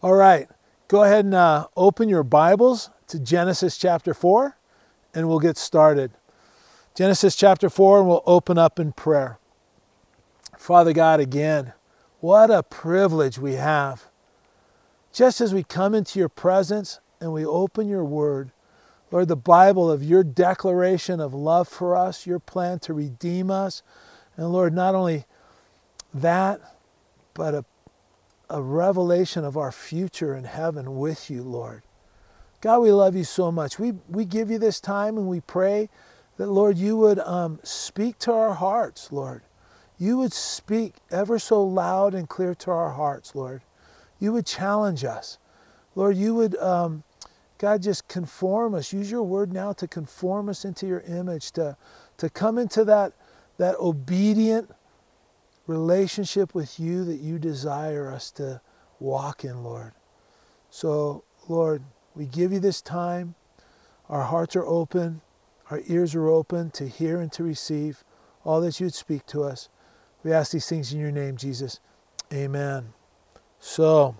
All right, go ahead and uh, open your Bibles to Genesis chapter 4, and we'll get started. Genesis chapter 4, and we'll open up in prayer. Father God, again, what a privilege we have. Just as we come into your presence and we open your word, Lord, the Bible of your declaration of love for us, your plan to redeem us, and Lord, not only that, but a a revelation of our future in heaven with you, Lord. God, we love you so much. We, we give you this time and we pray that, Lord, you would um, speak to our hearts, Lord. You would speak ever so loud and clear to our hearts, Lord. You would challenge us. Lord, you would, um, God, just conform us. Use your word now to conform us into your image, to, to come into that, that obedient, relationship with you that you desire us to walk in, Lord. So, Lord, we give you this time. Our hearts are open, our ears are open to hear and to receive all that you'd speak to us. We ask these things in your name, Jesus. Amen. So,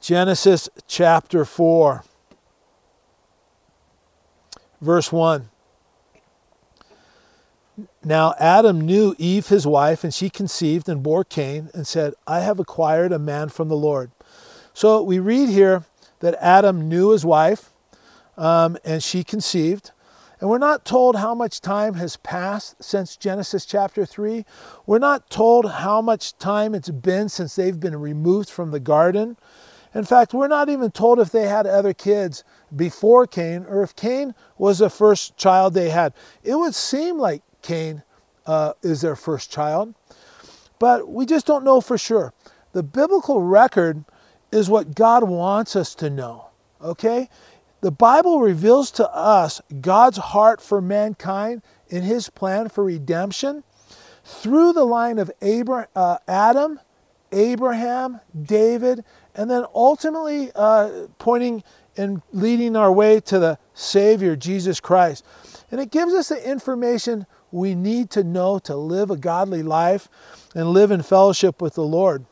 Genesis chapter 4, verse 1. Now Adam knew Eve his wife, and she conceived and bore Cain, and said, I have acquired a man from the Lord. So we read here that Adam knew his wife, um, and she conceived. And we're not told how much time has passed since Genesis chapter 3. We're not told how much time it's been since they've been removed from the garden. In fact, we're not even told if they had other kids before Cain or if Cain was the first child they had. It would seem like Cain uh, is their first child. But we just don't know for sure. The biblical record is what God wants us to know. Okay? The Bible reveals to us God's heart for mankind in his plan for redemption through the line of Abraham, uh, Adam, Abraham, David, and then ultimately uh, pointing and leading our way to the Savior, Jesus Christ. And it gives us the information we need to know to live a godly life and live in fellowship with the Lord.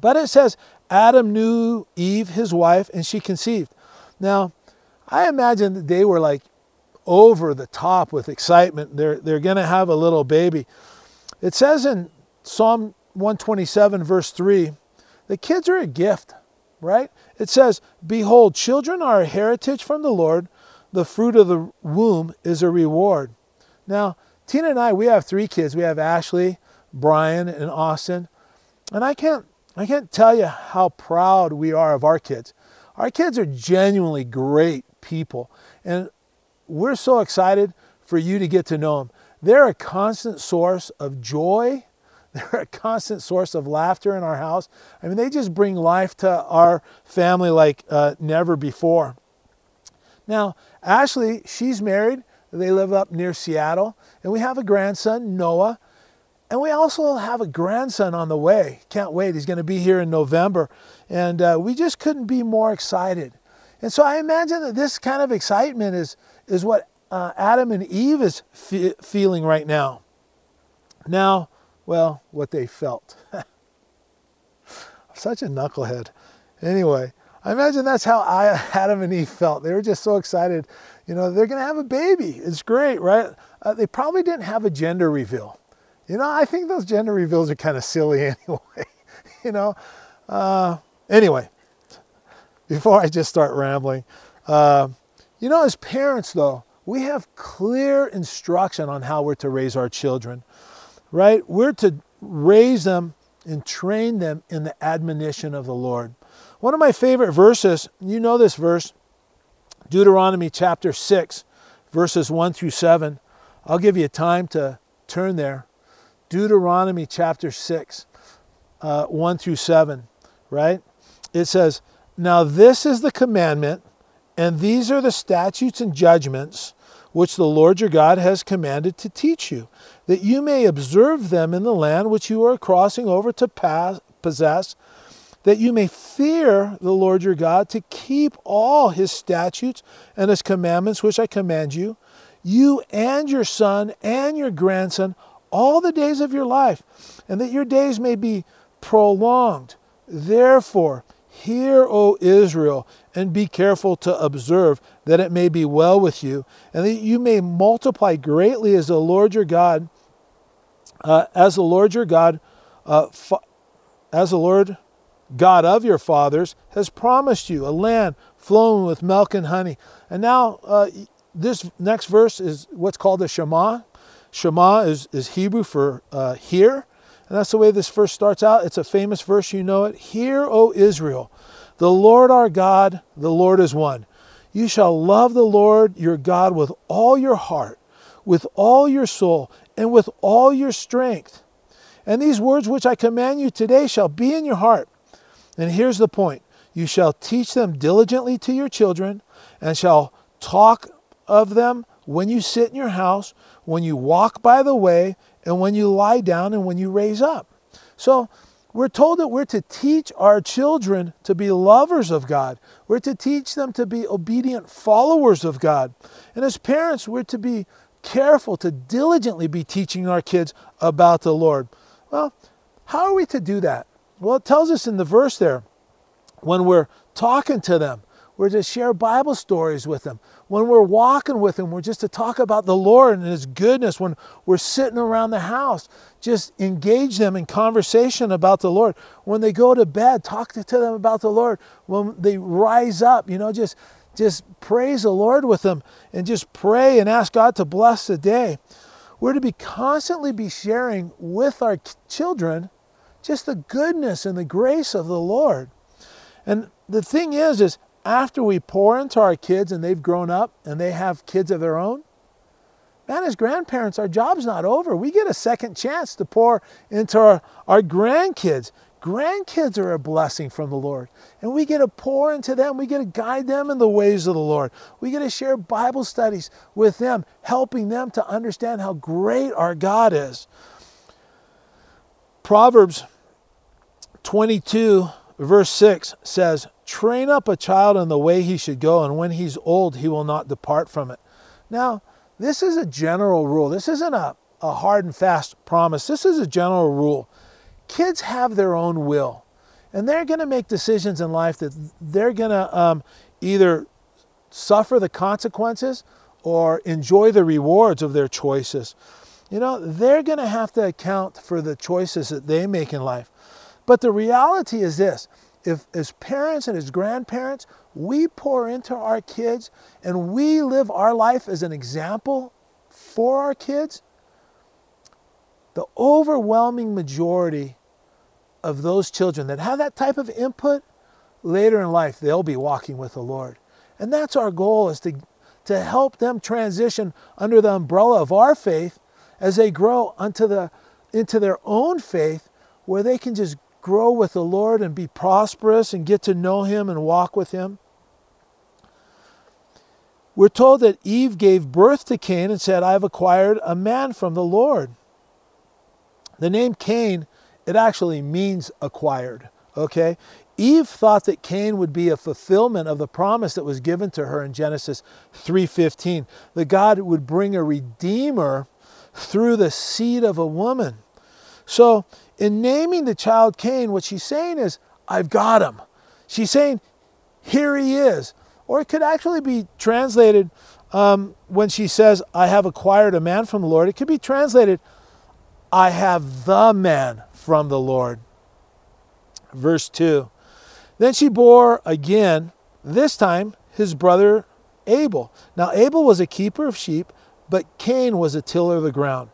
But it says, Adam knew Eve, his wife, and she conceived. Now, I imagine that they were like over the top with excitement. They're, they're going to have a little baby. It says in Psalm 127, verse 3, the kids are a gift, right? It says, Behold, children are a heritage from the Lord, the fruit of the womb is a reward. Now, Tina and I, we have three kids. We have Ashley, Brian, and Austin. And I can't, I can't tell you how proud we are of our kids. Our kids are genuinely great people. And we're so excited for you to get to know them. They're a constant source of joy. They're a constant source of laughter in our house. I mean, they just bring life to our family like uh, never before. Now, Ashley, she's married they live up near Seattle. And we have a grandson, Noah. And we also have a grandson on the way. Can't wait. He's going to be here in November. And uh, we just couldn't be more excited. And so I imagine that this kind of excitement is, is what uh, Adam and Eve is fe- feeling right now. Now, well, what they felt. Such a knucklehead. Anyway, I imagine that's how I, Adam and Eve felt. They were just so excited. You know, they're going to have a baby. It's great, right? Uh, they probably didn't have a gender reveal. You know, I think those gender reveals are kind of silly anyway. you know, uh, anyway, before I just start rambling, uh, you know, as parents, though, we have clear instruction on how we're to raise our children, right? We're to raise them and train them in the admonition of the Lord. One of my favorite verses, you know this verse, Deuteronomy chapter 6, verses 1 through 7. I'll give you time to turn there. Deuteronomy chapter 6, uh, 1 through 7, right? It says, Now this is the commandment, and these are the statutes and judgments which the Lord your God has commanded to teach you, that you may observe them in the land which you are crossing over to pass, possess that you may fear the Lord your God to keep all his statutes and his commandments which I command you, you and your son and your grandson all the days of your life, and that your days may be prolonged. Therefore, hear, O Israel, and be careful to observe that it may be well with you, and that you may multiply greatly as the Lord your God, uh, as the Lord your God, uh, as the Lord God of your fathers has promised you, a land flowing with milk and honey. And now, uh, this next verse is what's called the Shema. Shema is, is Hebrew for uh, hear. And that's the way this verse starts out. It's a famous verse, you know it. Hear, O Israel, the Lord our God, the Lord is one. You shall love the Lord your God with all your heart, with all your soul, and with all your strength. And these words which I command you today shall be in your heart. And here's the point you shall teach them diligently to your children, and shall talk of them when you sit in your house, when you walk by the way, and when you lie down, and when you raise up. So, we're told that we're to teach our children to be lovers of God. We're to teach them to be obedient followers of God. And as parents, we're to be careful to diligently be teaching our kids about the Lord. Well, how are we to do that? Well, it tells us in the verse there when we're talking to them, we're to share Bible stories with them. When we're walking with them, we're just to talk about the Lord and His goodness. When we're sitting around the house, just engage them in conversation about the Lord. When they go to bed, talk to them about the Lord. When they rise up, you know, just just praise the Lord with them and just pray and ask God to bless the day. We're to be constantly be sharing with our children just the goodness and the grace of the Lord. And the thing is, is after we pour into our kids and they've grown up and they have kids of their own, man, as grandparents, our job's not over. We get a second chance to pour into our, our grandkids. Grandkids are a blessing from the Lord. And we get to pour into them. We get to guide them in the ways of the Lord. We get to share Bible studies with them, helping them to understand how great our God is. Proverbs 22, verse 6 says, Train up a child in the way he should go, and when he's old, he will not depart from it. Now, this is a general rule. This isn't a, a hard and fast promise. This is a general rule. Kids have their own will, and they're going to make decisions in life that they're going to um, either suffer the consequences or enjoy the rewards of their choices. You know, they're going to have to account for the choices that they make in life. But the reality is this if as parents and as grandparents, we pour into our kids and we live our life as an example for our kids, the overwhelming majority of those children that have that type of input later in life, they'll be walking with the Lord. And that's our goal is to, to help them transition under the umbrella of our faith as they grow unto the, into their own faith where they can just grow with the Lord and be prosperous and get to know Him and walk with Him. We're told that Eve gave birth to Cain and said, I have acquired a man from the Lord. The name Cain, it actually means acquired. Okay? Eve thought that Cain would be a fulfillment of the promise that was given to her in Genesis 3:15, that God would bring a redeemer through the seed of a woman. So, in naming the child Cain, what she's saying is, I've got him. She's saying, here he is. Or it could actually be translated um, when she says, I have acquired a man from the Lord. It could be translated, I have the man from the Lord. Verse 2. Then she bore again, this time, his brother Abel. Now, Abel was a keeper of sheep, but Cain was a tiller of the ground.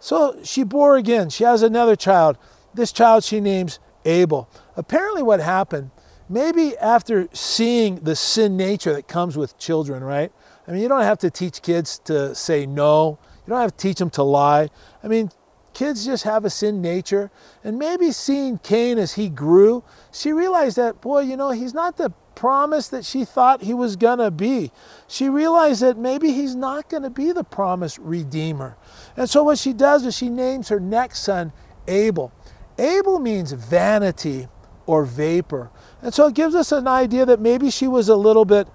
So she bore again. She has another child. This child she names Abel. Apparently, what happened, maybe after seeing the sin nature that comes with children, right? I mean, you don't have to teach kids to say no, you don't have to teach them to lie. I mean, kids just have a sin nature. And maybe seeing Cain as he grew, she realized that, boy, you know, he's not the promise that she thought he was going to be. She realized that maybe he's not going to be the promised redeemer. And so what she does is she names her next son Abel. Abel means vanity or vapor. And so it gives us an idea that maybe she was a little bit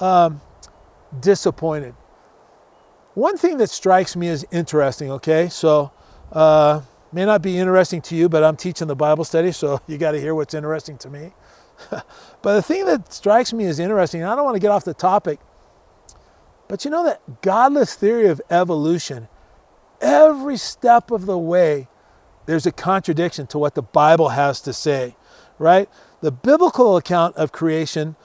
um, disappointed. One thing that strikes me as interesting, okay, so uh, May not be interesting to you, but I'm teaching the Bible study, so you got to hear what's interesting to me. but the thing that strikes me as interesting, I don't want to get off the topic, but you know that godless theory of evolution, every step of the way, there's a contradiction to what the Bible has to say, right? The biblical account of creation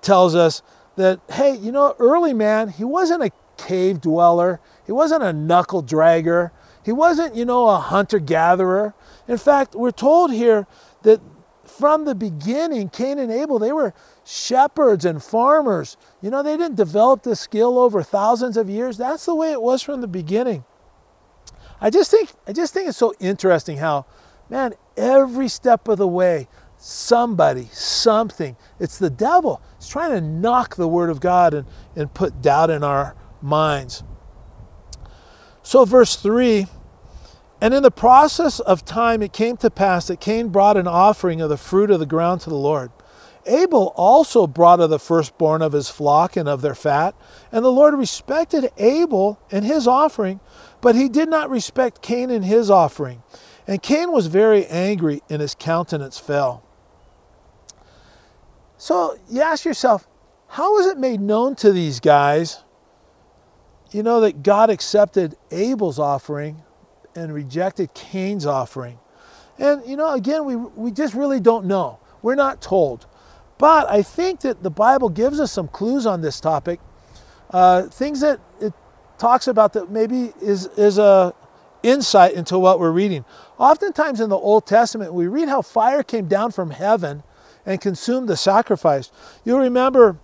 tells us that, hey, you know, early man, he wasn't a cave dweller, he wasn't a knuckle dragger, he wasn't, you know, a hunter gatherer. In fact, we're told here that from the beginning, Cain and Abel, they were shepherds and farmers. You know, they didn't develop this skill over thousands of years. That's the way it was from the beginning. I just think I just think it's so interesting how, man, every step of the way, somebody, something, it's the devil. It's trying to knock the word of God and, and put doubt in our minds. So verse 3 and in the process of time, it came to pass that Cain brought an offering of the fruit of the ground to the Lord. Abel also brought of the firstborn of his flock and of their fat. And the Lord respected Abel and his offering, but he did not respect Cain and his offering. And Cain was very angry, and his countenance fell. So you ask yourself, how was it made known to these guys, you know, that God accepted Abel's offering and rejected Cain's offering. And, you know, again, we, we just really don't know. We're not told. But I think that the Bible gives us some clues on this topic, uh, things that it talks about that maybe is, is a insight into what we're reading. Oftentimes in the Old Testament, we read how fire came down from heaven and consumed the sacrifice. You'll remember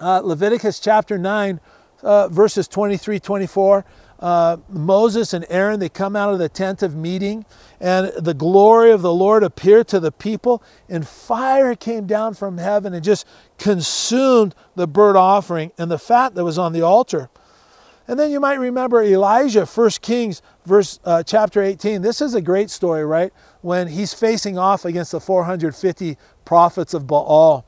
uh, Leviticus chapter 9, uh, verses 23 24 uh, Moses and Aaron, they come out of the tent of meeting, and the glory of the Lord appeared to the people, and fire came down from heaven and just consumed the burnt offering and the fat that was on the altar. And then you might remember Elijah, 1 Kings, verse uh, chapter 18. This is a great story, right? When he's facing off against the 450 prophets of Baal.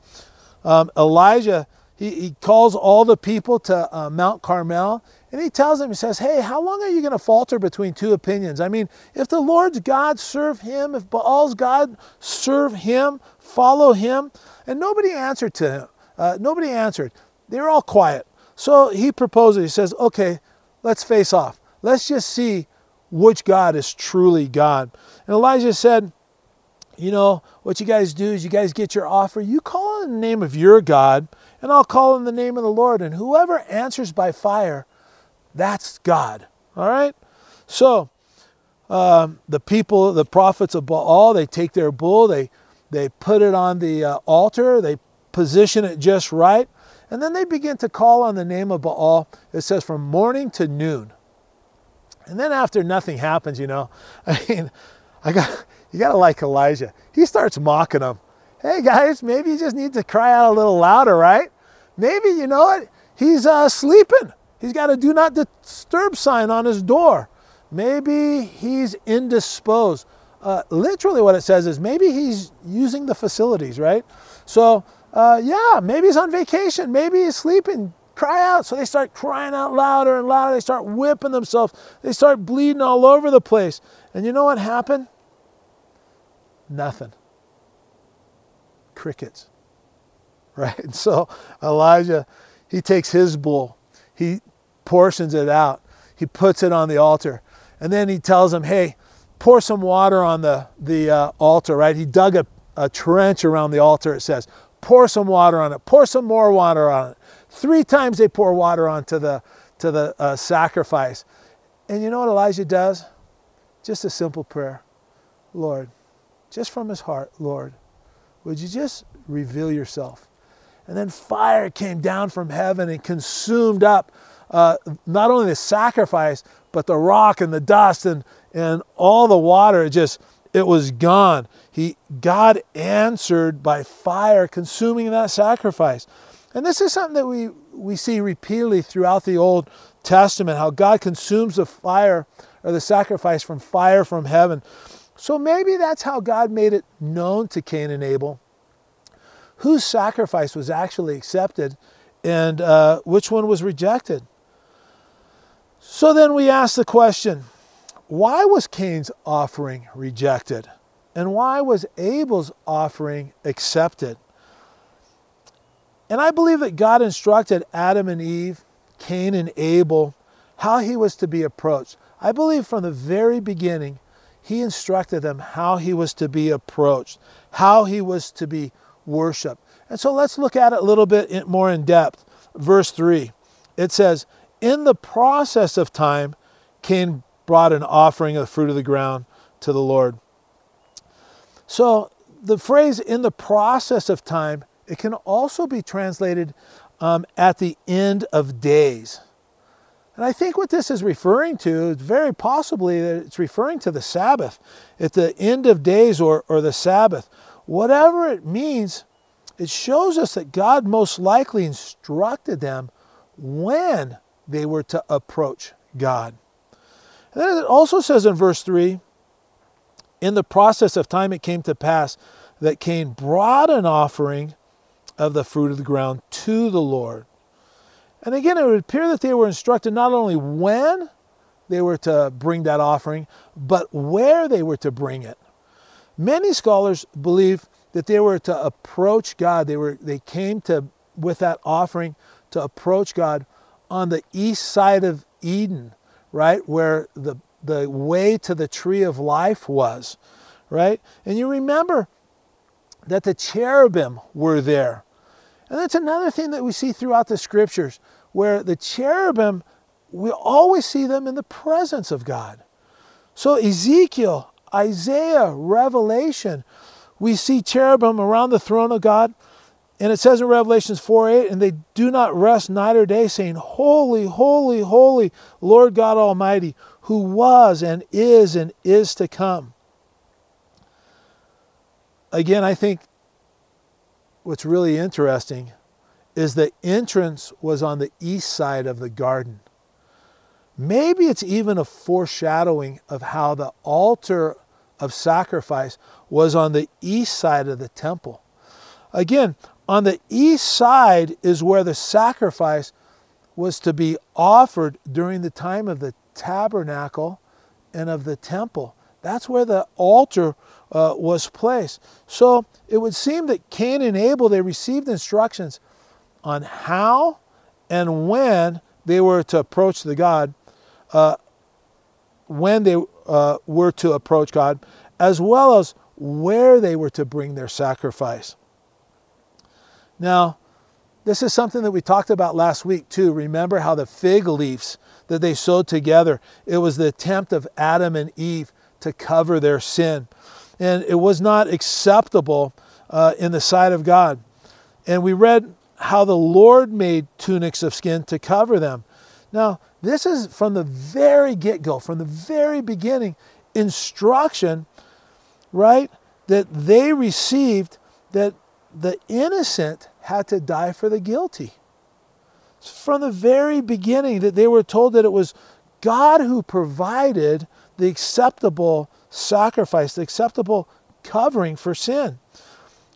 Um, Elijah, he, he calls all the people to uh, Mount Carmel and he tells them, he says, Hey, how long are you going to falter between two opinions? I mean, if the Lord's God, serve him. If Baal's God, serve him, follow him. And nobody answered to him. Uh, nobody answered. They were all quiet. So he proposes, he says, Okay, let's face off. Let's just see which God is truly God. And Elijah said, You know, what you guys do is you guys get your offer, you call in the name of your God, and I'll call in the name of the Lord. And whoever answers by fire, that's God. All right? So, um, the people, the prophets of Baal, they take their bull, they, they put it on the uh, altar, they position it just right, and then they begin to call on the name of Baal. It says from morning to noon. And then after nothing happens, you know, I mean, I got you got to like Elijah. He starts mocking them. Hey guys, maybe you just need to cry out a little louder, right? Maybe you know what? He's uh, sleeping. He's got a do not disturb sign on his door. Maybe he's indisposed. Uh, literally, what it says is maybe he's using the facilities, right? So, uh, yeah, maybe he's on vacation. Maybe he's sleeping. Cry out. So they start crying out louder and louder. They start whipping themselves. They start bleeding all over the place. And you know what happened? Nothing. Crickets. Right? And so Elijah, he takes his bull he portions it out. He puts it on the altar. And then he tells them, hey, pour some water on the, the uh, altar, right? He dug a, a trench around the altar, it says. Pour some water on it. Pour some more water on it. Three times they pour water onto the, to the uh, sacrifice. And you know what Elijah does? Just a simple prayer. Lord, just from his heart, Lord, would you just reveal yourself? And then fire came down from heaven and consumed up uh, not only the sacrifice, but the rock and the dust and, and all the water. It just, it was gone. He, God answered by fire, consuming that sacrifice. And this is something that we, we see repeatedly throughout the Old Testament, how God consumes the fire or the sacrifice from fire from heaven. So maybe that's how God made it known to Cain and Abel whose sacrifice was actually accepted and uh, which one was rejected. So then we ask the question why was Cain's offering rejected? And why was Abel's offering accepted? And I believe that God instructed Adam and Eve, Cain and Abel, how he was to be approached. I believe from the very beginning, he instructed them how he was to be approached, how he was to be worshiped. And so let's look at it a little bit more in depth. Verse 3 it says, In the process of time, Cain brought an offering of the fruit of the ground to the Lord. So the phrase in the process of time, it can also be translated um, at the end of days. And I think what this is referring to, is very possibly that it's referring to the Sabbath, at the end of days or, or the Sabbath. Whatever it means, it shows us that God most likely instructed them when they were to approach God. And it also says in verse 3 In the process of time it came to pass that Cain brought an offering of the fruit of the ground to the Lord. And again, it would appear that they were instructed not only when they were to bring that offering, but where they were to bring it. Many scholars believe that they were to approach God. They were they came to with that offering to approach God on the east side of Eden, right? Where the the way to the tree of life was, right? And you remember that the cherubim were there. And that's another thing that we see throughout the scriptures where the cherubim, we always see them in the presence of God. So, Ezekiel, Isaiah, Revelation, we see cherubim around the throne of God. And it says in Revelations 4 8, and they do not rest night or day, saying, Holy, holy, holy, Lord God Almighty, who was and is and is to come. Again, I think what's really interesting is the entrance was on the east side of the garden. Maybe it's even a foreshadowing of how the altar of sacrifice was on the east side of the temple. Again, on the east side is where the sacrifice was to be offered during the time of the tabernacle and of the temple. That's where the altar uh, was placed. So it would seem that Cain and Abel, they received instructions on how and when they were to approach the God, uh, when they uh, were to approach God, as well as where they were to bring their sacrifice. Now, this is something that we talked about last week too. Remember how the fig leaves that they sewed together, it was the attempt of Adam and Eve to cover their sin. And it was not acceptable uh, in the sight of God. And we read how the Lord made tunics of skin to cover them. Now, this is from the very get go, from the very beginning, instruction, right, that they received that the innocent had to die for the guilty. From the very beginning, that they were told that it was God who provided the acceptable sacrifice, the acceptable covering for sin.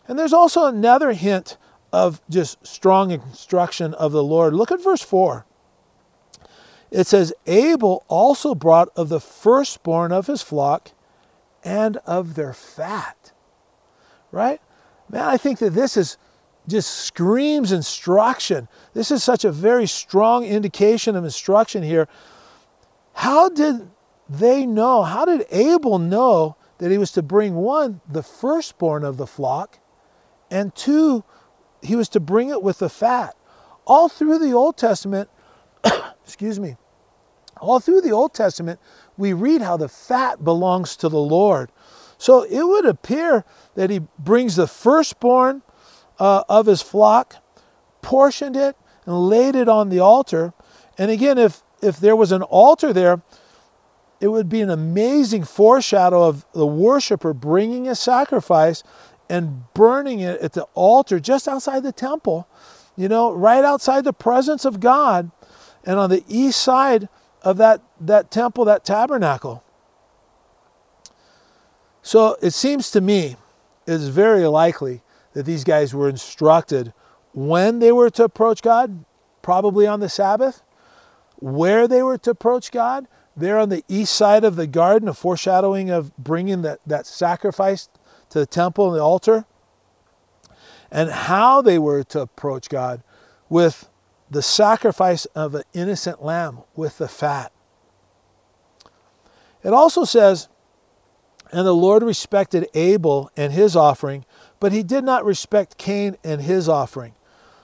And there's also another hint of just strong instruction of the Lord. Look at verse 4. It says, Abel also brought of the firstborn of his flock and of their fat. Right? Man, I think that this is just screams instruction. This is such a very strong indication of instruction here. How did they know? How did Abel know that he was to bring one, the firstborn of the flock, and two, he was to bring it with the fat. All through the Old Testament, excuse me, all through the Old Testament, we read how the fat belongs to the Lord. So it would appear that he brings the firstborn uh, of his flock, portioned it, and laid it on the altar. And again, if, if there was an altar there, it would be an amazing foreshadow of the worshiper bringing a sacrifice and burning it at the altar just outside the temple, you know, right outside the presence of God and on the east side of that, that temple, that tabernacle. So it seems to me it's very likely that these guys were instructed when they were to approach God, probably on the Sabbath, where they were to approach God, there on the east side of the garden, a foreshadowing of bringing that, that sacrifice to the temple and the altar, and how they were to approach God with the sacrifice of an innocent lamb with the fat. It also says, and the Lord respected Abel and his offering, but he did not respect Cain and his offering.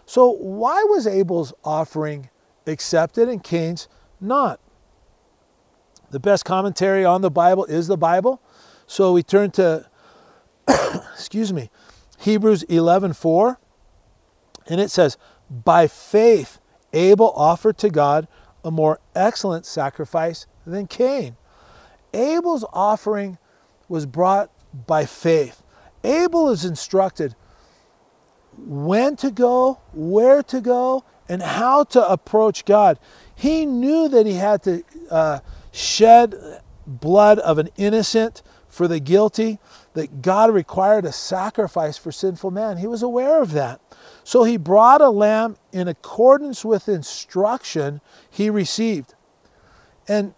So, why was Abel's offering accepted and Cain's not? The best commentary on the Bible is the Bible. So we turn to excuse me, Hebrews 11:4 and it says, "By faith Abel offered to God a more excellent sacrifice than Cain." Abel's offering was brought by faith. Abel is instructed when to go, where to go, and how to approach God. He knew that he had to uh, shed blood of an innocent for the guilty, that God required a sacrifice for sinful man. He was aware of that. So he brought a lamb in accordance with instruction he received. And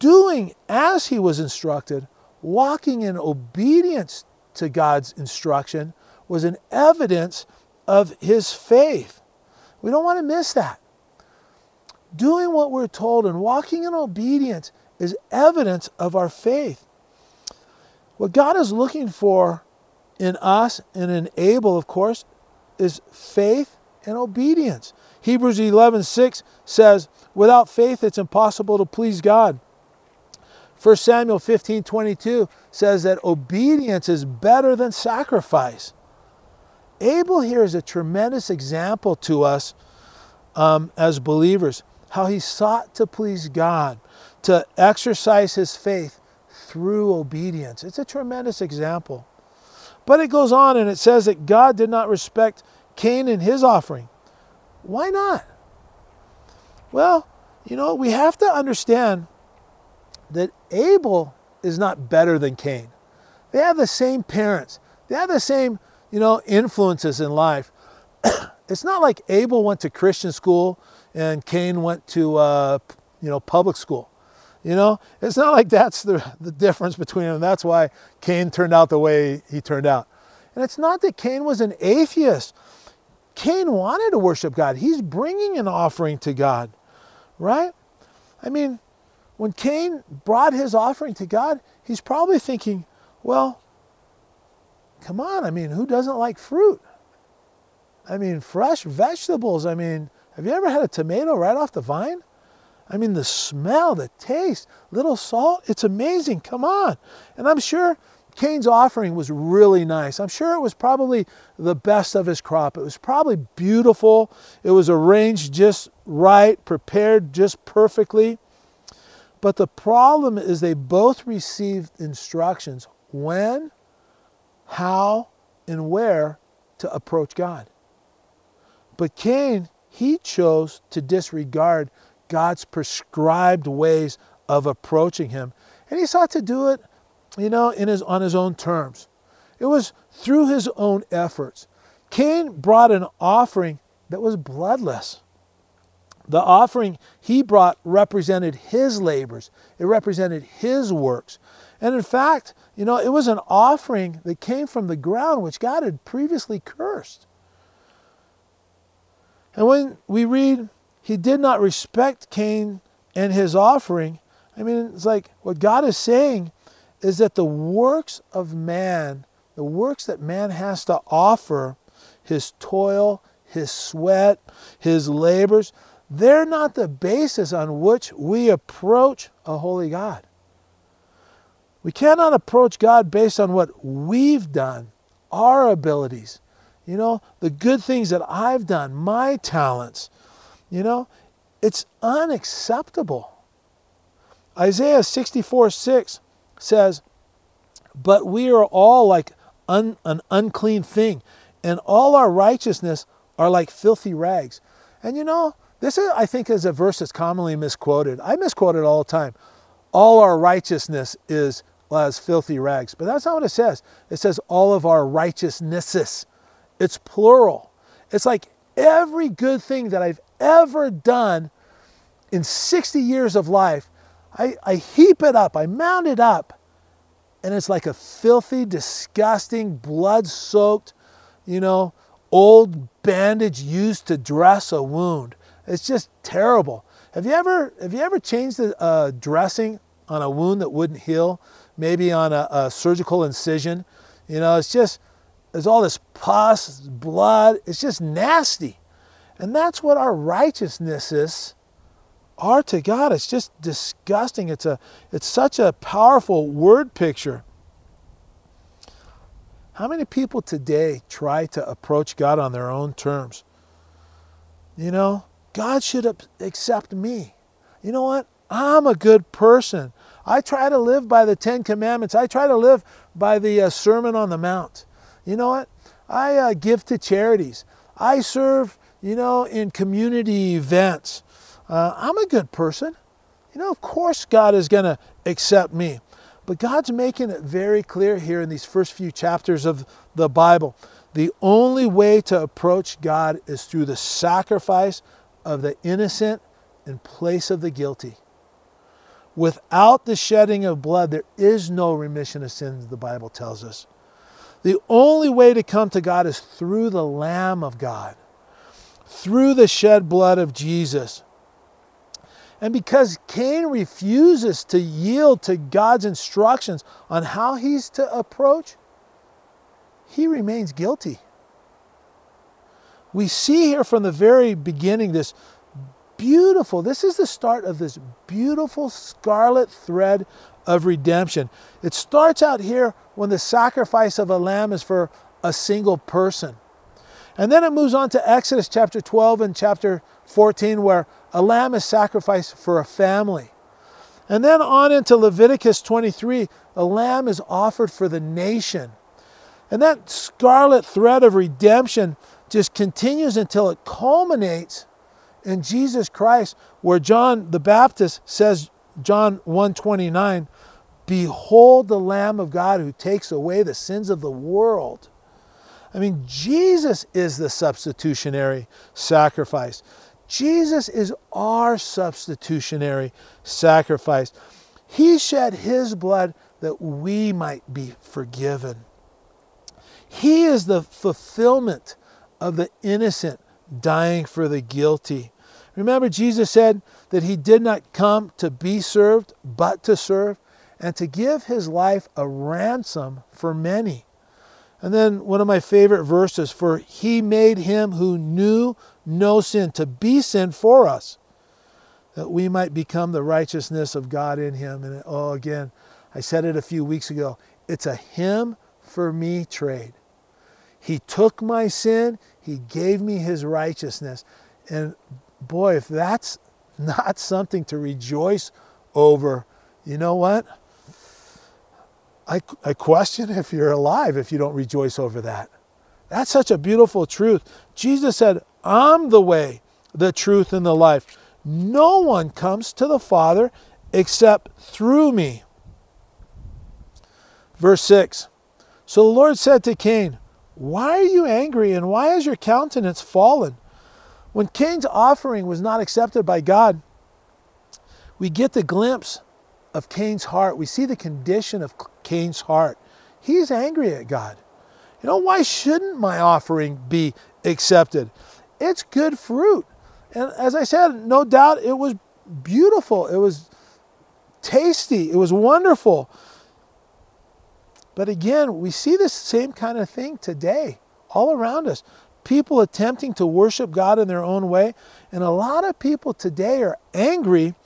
doing as he was instructed, walking in obedience to God's instruction, was an evidence of his faith. We don't want to miss that. Doing what we're told and walking in obedience is evidence of our faith. What God is looking for in us and in Abel, of course, is faith and obedience. Hebrews 11:6 says, "Without faith it's impossible to please God." 1 Samuel 15:22 says that obedience is better than sacrifice. Abel here is a tremendous example to us um, as believers how he sought to please God, to exercise his faith through obedience. It's a tremendous example. But it goes on and it says that God did not respect Cain and his offering. Why not? Well, you know, we have to understand that Abel is not better than Cain. They have the same parents. They have the same, you know, influences in life. it's not like Abel went to Christian school and Cain went to uh, you know public school. You know, it's not like that's the, the difference between them. That's why Cain turned out the way he turned out. And it's not that Cain was an atheist. Cain wanted to worship God. He's bringing an offering to God, right? I mean, when Cain brought his offering to God, he's probably thinking, well, come on, I mean, who doesn't like fruit? I mean, fresh vegetables. I mean, have you ever had a tomato right off the vine? I mean, the smell, the taste, little salt, it's amazing. Come on. And I'm sure Cain's offering was really nice. I'm sure it was probably the best of his crop. It was probably beautiful. It was arranged just right, prepared just perfectly. But the problem is they both received instructions when, how, and where to approach God. But Cain, he chose to disregard God's prescribed ways of approaching him. And he sought to do it, you know, in his, on his own terms. It was through his own efforts. Cain brought an offering that was bloodless. The offering he brought represented his labors, it represented his works. And in fact, you know, it was an offering that came from the ground which God had previously cursed. And when we read, he did not respect Cain and his offering, I mean, it's like what God is saying is that the works of man, the works that man has to offer, his toil, his sweat, his labors, they're not the basis on which we approach a holy God. We cannot approach God based on what we've done, our abilities, you know, the good things that I've done, my talents. You know, it's unacceptable. Isaiah 64 6 says, But we are all like un, an unclean thing, and all our righteousness are like filthy rags. And you know, this is, I think, is a verse that's commonly misquoted. I misquote it all the time. All our righteousness is as filthy rags. But that's not what it says. It says all of our righteousnesses. It's plural. It's like every good thing that I've ever done in 60 years of life, I, I heap it up, I mound it up, and it's like a filthy, disgusting, blood soaked, you know, old bandage used to dress a wound. It's just terrible. Have you ever have you ever changed the uh, dressing on a wound that wouldn't heal? Maybe on a, a surgical incision. You know, it's just there's all this pus, blood. It's just nasty, and that's what our righteousness is are to God. It's just disgusting. It's a it's such a powerful word picture. How many people today try to approach God on their own terms? You know, God should accept me. You know what? I'm a good person. I try to live by the Ten Commandments. I try to live by the uh, Sermon on the Mount. You know what? I uh, give to charities. I serve, you know, in community events. Uh, I'm a good person. You know, of course, God is going to accept me. But God's making it very clear here in these first few chapters of the Bible. The only way to approach God is through the sacrifice of the innocent in place of the guilty. Without the shedding of blood, there is no remission of sins, the Bible tells us. The only way to come to God is through the Lamb of God, through the shed blood of Jesus. And because Cain refuses to yield to God's instructions on how he's to approach, he remains guilty. We see here from the very beginning this beautiful, this is the start of this beautiful scarlet thread of redemption. It starts out here when the sacrifice of a lamb is for a single person. And then it moves on to Exodus chapter 12 and chapter 14, where a lamb is sacrificed for a family. And then on into Leviticus 23, a lamb is offered for the nation. And that scarlet thread of redemption just continues until it culminates in Jesus Christ, where John the Baptist says, John 1:29, Behold the Lamb of God who takes away the sins of the world. I mean, Jesus is the substitutionary sacrifice. Jesus is our substitutionary sacrifice. He shed his blood that we might be forgiven. He is the fulfillment of the innocent dying for the guilty. Remember, Jesus said that he did not come to be served, but to serve, and to give his life a ransom for many. And then one of my favorite verses for he made him who knew no sin to be sin for us, that we might become the righteousness of God in him. And oh, again, I said it a few weeks ago it's a him for me trade. He took my sin, he gave me his righteousness. And boy, if that's not something to rejoice over, you know what? I, I question if you're alive if you don't rejoice over that. That's such a beautiful truth. Jesus said, I'm the way, the truth, and the life. No one comes to the Father except through me. Verse 6 So the Lord said to Cain, Why are you angry and why has your countenance fallen? When Cain's offering was not accepted by God, we get the glimpse of Cain's heart. We see the condition of Cain's heart. He's angry at God. You know, why shouldn't my offering be accepted? It's good fruit. And as I said, no doubt it was beautiful. It was tasty. It was wonderful. But again, we see this same kind of thing today all around us. People attempting to worship God in their own way. And a lot of people today are angry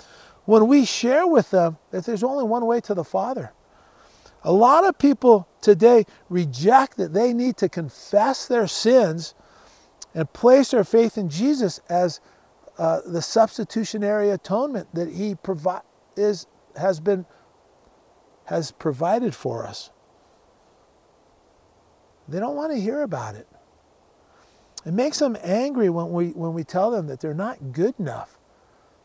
when we share with them that there's only one way to the Father. A lot of people today reject that they need to confess their sins and place their faith in Jesus as uh, the substitutionary atonement that He provi- is, has been has provided for us. They don't want to hear about it. It makes them angry when we, when we tell them that they're not good enough,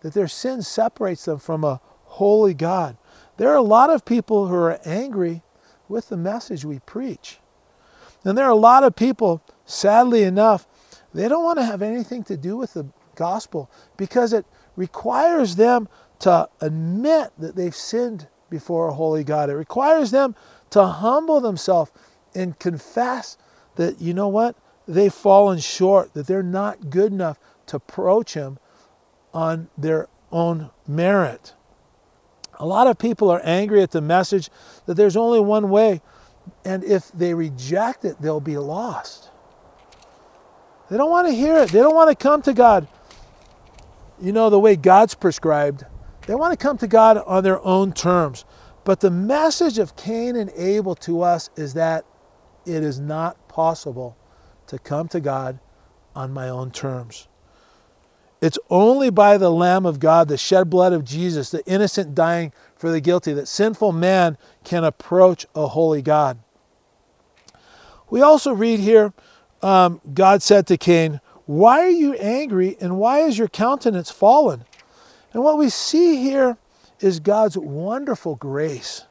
that their sin separates them from a holy God. There are a lot of people who are angry with the message we preach. And there are a lot of people, sadly enough, they don't want to have anything to do with the gospel because it requires them to admit that they've sinned before a holy God. It requires them to humble themselves and confess that, you know what, they've fallen short, that they're not good enough to approach Him on their own merit. A lot of people are angry at the message that there's only one way, and if they reject it, they'll be lost. They don't want to hear it. They don't want to come to God, you know, the way God's prescribed. They want to come to God on their own terms. But the message of Cain and Abel to us is that it is not possible to come to God on my own terms. It's only by the Lamb of God, the shed blood of Jesus, the innocent dying for the guilty, that sinful man can approach a holy God. We also read here um, God said to Cain, Why are you angry and why is your countenance fallen? And what we see here is God's wonderful grace.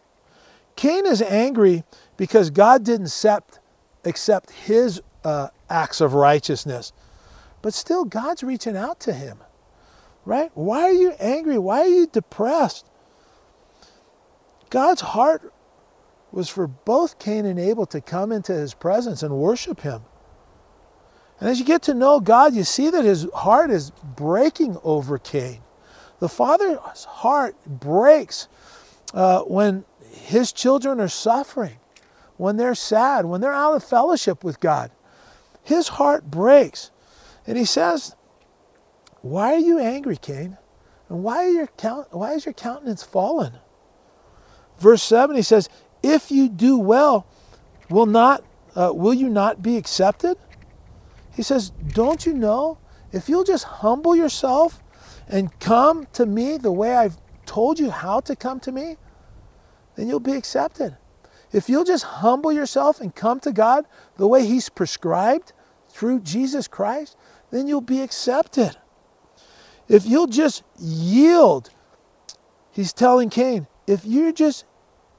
Cain is angry because God didn't accept, accept his uh, acts of righteousness. But still, God's reaching out to him, right? Why are you angry? Why are you depressed? God's heart was for both Cain and Abel to come into his presence and worship him. And as you get to know God, you see that his heart is breaking over Cain. The father's heart breaks uh, when his children are suffering, when they're sad, when they're out of fellowship with God. His heart breaks. And he says, Why are you angry, Cain? And why, your count, why is your countenance fallen? Verse 7, he says, If you do well, will, not, uh, will you not be accepted? He says, Don't you know? If you'll just humble yourself and come to me the way I've told you how to come to me, then you'll be accepted. If you'll just humble yourself and come to God the way He's prescribed through Jesus Christ, then you'll be accepted. If you'll just yield, he's telling Cain, if you just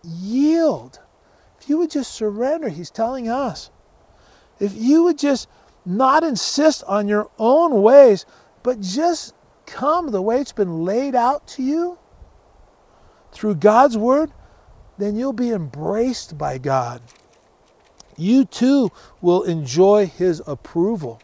yield, if you would just surrender, he's telling us, if you would just not insist on your own ways, but just come the way it's been laid out to you through God's word, then you'll be embraced by God. You too will enjoy his approval.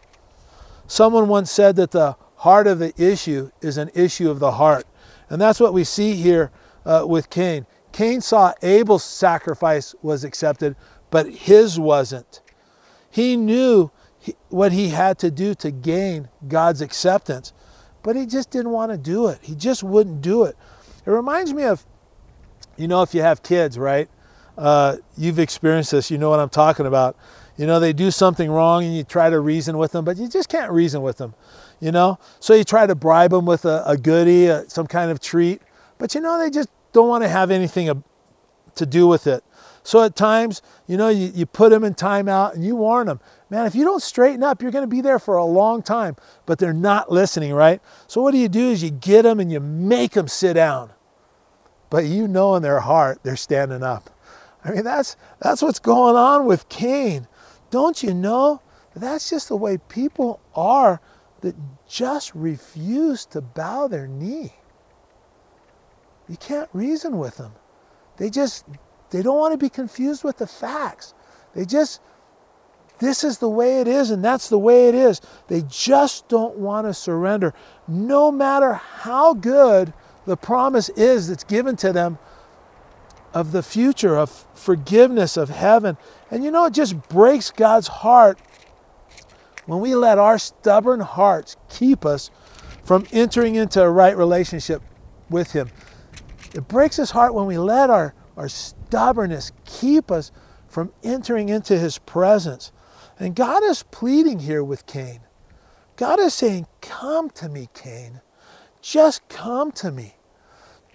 Someone once said that the heart of the issue is an issue of the heart. And that's what we see here uh, with Cain. Cain saw Abel's sacrifice was accepted, but his wasn't. He knew he, what he had to do to gain God's acceptance, but he just didn't want to do it. He just wouldn't do it. It reminds me of, you know, if you have kids, right? Uh, you've experienced this, you know what I'm talking about. You know, they do something wrong and you try to reason with them, but you just can't reason with them, you know? So you try to bribe them with a, a goodie, a, some kind of treat, but you know, they just don't want to have anything to do with it. So at times, you know, you, you put them in timeout and you warn them, man, if you don't straighten up, you're going to be there for a long time, but they're not listening, right? So what do you do is you get them and you make them sit down. But you know in their heart, they're standing up. I mean, that's, that's what's going on with Cain. Don't you know? That's just the way people are that just refuse to bow their knee. You can't reason with them. They just, they don't want to be confused with the facts. They just, this is the way it is and that's the way it is. They just don't want to surrender. No matter how good the promise is that's given to them of the future, of forgiveness, of heaven. And you know, it just breaks God's heart when we let our stubborn hearts keep us from entering into a right relationship with Him. It breaks His heart when we let our, our stubbornness keep us from entering into His presence. And God is pleading here with Cain. God is saying, Come to me, Cain. Just come to me.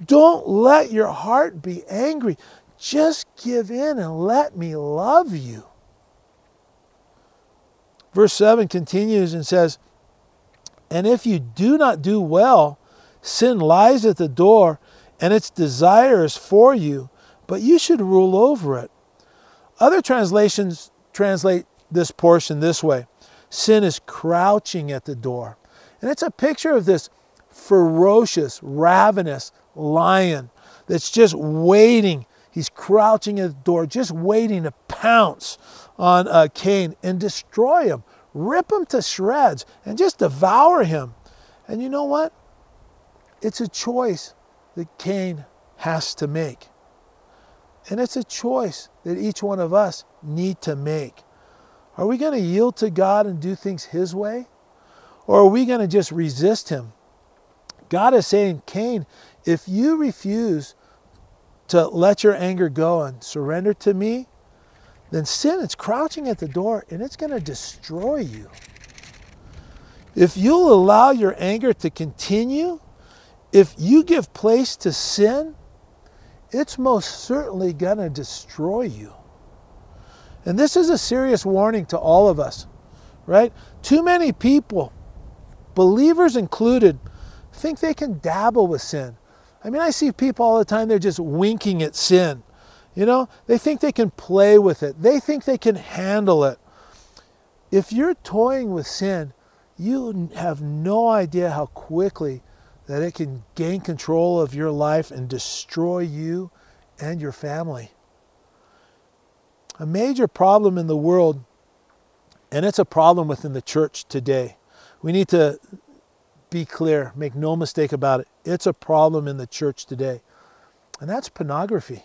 Don't let your heart be angry. Just give in and let me love you. Verse 7 continues and says, And if you do not do well, sin lies at the door, and its desire is for you, but you should rule over it. Other translations translate this portion this way Sin is crouching at the door. And it's a picture of this ferocious, ravenous, lion that's just waiting. He's crouching at the door, just waiting to pounce on uh, Cain and destroy him, rip him to shreds, and just devour him. And you know what? It's a choice that Cain has to make. And it's a choice that each one of us need to make. Are we going to yield to God and do things His way? Or are we going to just resist Him? God is saying, Cain, if you refuse to let your anger go and surrender to me, then sin is crouching at the door and it's going to destroy you. If you'll allow your anger to continue, if you give place to sin, it's most certainly going to destroy you. And this is a serious warning to all of us, right? Too many people, believers included, think they can dabble with sin. I mean, I see people all the time, they're just winking at sin. You know, they think they can play with it, they think they can handle it. If you're toying with sin, you have no idea how quickly that it can gain control of your life and destroy you and your family. A major problem in the world, and it's a problem within the church today. We need to be clear, make no mistake about it. It's a problem in the church today, and that's pornography.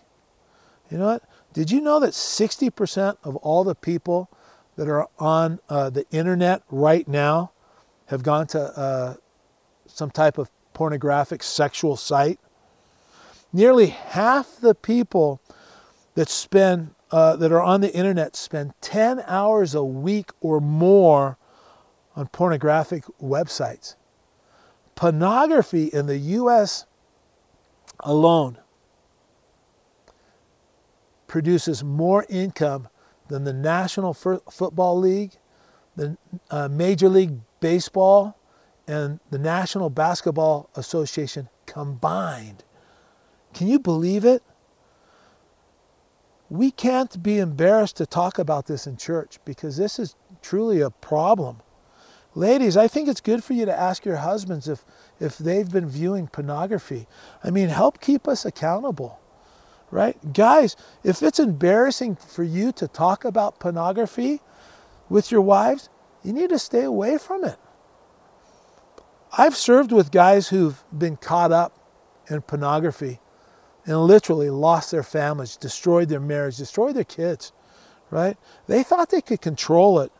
You know what? Did you know that 60% of all the people that are on uh, the internet right now have gone to uh, some type of pornographic sexual site. Nearly half the people that spend uh, that are on the internet spend 10 hours a week or more on pornographic websites. Pornography in the US alone produces more income than the National Football League, the uh, Major League Baseball, and the National Basketball Association combined. Can you believe it? We can't be embarrassed to talk about this in church because this is truly a problem. Ladies, I think it's good for you to ask your husbands if, if they've been viewing pornography. I mean, help keep us accountable, right? Guys, if it's embarrassing for you to talk about pornography with your wives, you need to stay away from it. I've served with guys who've been caught up in pornography and literally lost their families, destroyed their marriage, destroyed their kids, right? They thought they could control it.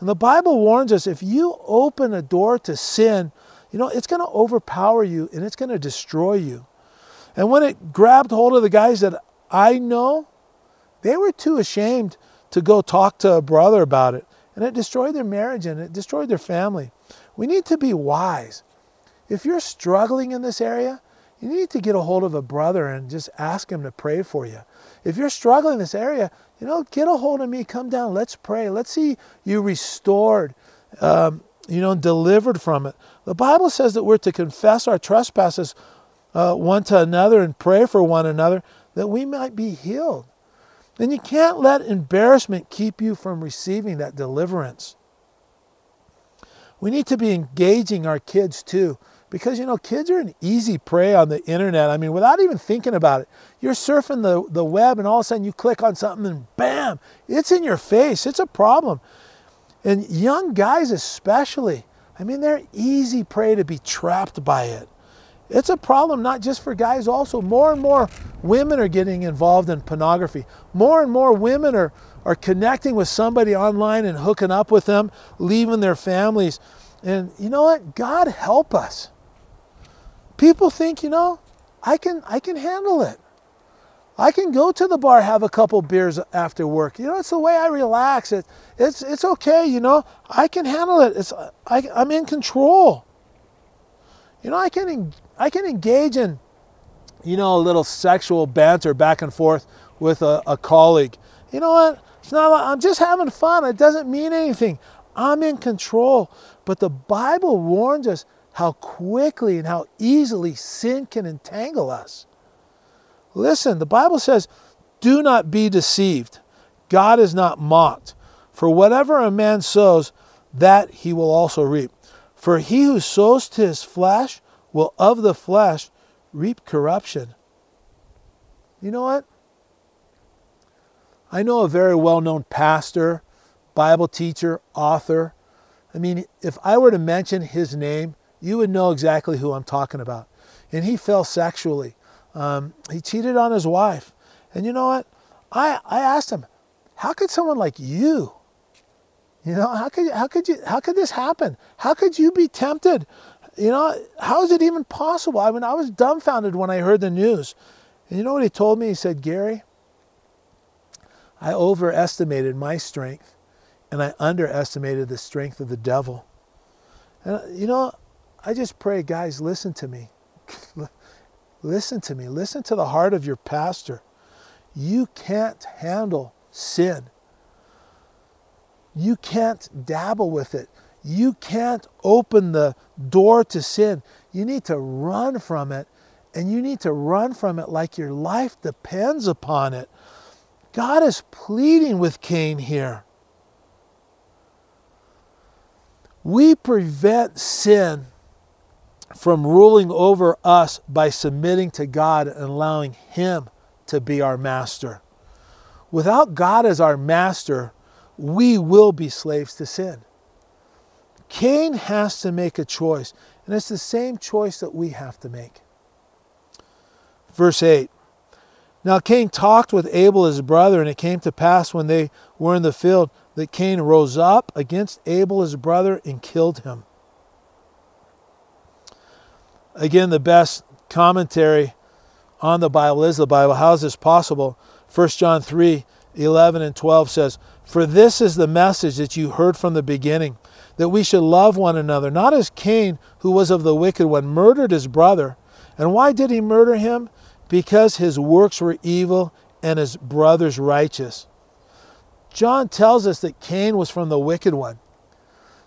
And the Bible warns us if you open a door to sin, you know, it's going to overpower you and it's going to destroy you. And when it grabbed hold of the guys that I know, they were too ashamed to go talk to a brother about it. And it destroyed their marriage and it destroyed their family. We need to be wise. If you're struggling in this area, you need to get a hold of a brother and just ask him to pray for you. If you're struggling in this area, you know, get a hold of me, come down, let's pray. Let's see you restored, um, you know, delivered from it. The Bible says that we're to confess our trespasses uh, one to another and pray for one another that we might be healed. And you can't let embarrassment keep you from receiving that deliverance. We need to be engaging our kids too. Because, you know, kids are an easy prey on the internet. I mean, without even thinking about it, you're surfing the, the web and all of a sudden you click on something and bam, it's in your face. It's a problem. And young guys, especially, I mean, they're easy prey to be trapped by it. It's a problem not just for guys, also. More and more women are getting involved in pornography. More and more women are are connecting with somebody online and hooking up with them, leaving their families. And you know what? God help us. People think, you know, I can I can handle it. I can go to the bar, have a couple beers after work. You know, it's the way I relax. It, it's it's okay. You know, I can handle it. It's I, I'm in control. You know, I can I can engage in, you know, a little sexual banter back and forth with a, a colleague. You know what? It's not like I'm just having fun. It doesn't mean anything. I'm in control. But the Bible warns us how quickly and how easily sin can entangle us. Listen, the Bible says, do not be deceived. God is not mocked. For whatever a man sows, that he will also reap. For he who sows to his flesh will of the flesh reap corruption. You know what? I know a very well known pastor, Bible teacher, author. I mean, if I were to mention his name, you would know exactly who I'm talking about. And he fell sexually. Um, he cheated on his wife. And you know what? I, I asked him, how could someone like you, you know, how could, how could you, how could this happen? How could you be tempted? You know, how is it even possible? I mean, I was dumbfounded when I heard the news. And you know what he told me? He said, Gary, I overestimated my strength and I underestimated the strength of the devil. And you know, I just pray, guys, listen to me. listen to me. Listen to the heart of your pastor. You can't handle sin. You can't dabble with it. You can't open the door to sin. You need to run from it, and you need to run from it like your life depends upon it. God is pleading with Cain here. We prevent sin from ruling over us by submitting to God and allowing Him to be our master. Without God as our master, we will be slaves to sin. Cain has to make a choice, and it's the same choice that we have to make. Verse 8 Now Cain talked with Abel his brother, and it came to pass when they were in the field that Cain rose up against Abel his brother and killed him. Again, the best commentary on the Bible is the Bible. How is this possible? 1 John 3 11 and 12 says, For this is the message that you heard from the beginning, that we should love one another, not as Cain, who was of the wicked one, murdered his brother. And why did he murder him? Because his works were evil and his brothers righteous. John tells us that Cain was from the wicked one.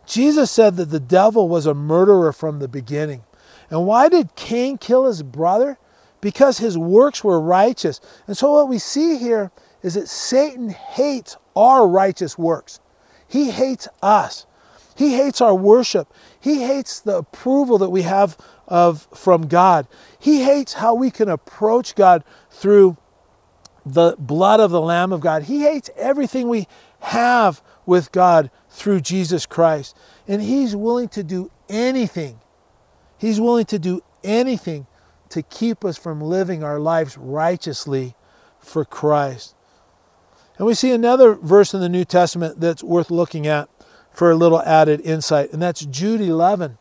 Jesus said that the devil was a murderer from the beginning. And why did Cain kill his brother? Because his works were righteous. And so what we see here is that Satan hates our righteous works. He hates us. He hates our worship. He hates the approval that we have of from God. He hates how we can approach God through the blood of the Lamb of God. He hates everything we have with God through Jesus Christ. And he's willing to do anything He's willing to do anything to keep us from living our lives righteously for Christ. And we see another verse in the New Testament that's worth looking at for a little added insight, and that's Jude 11.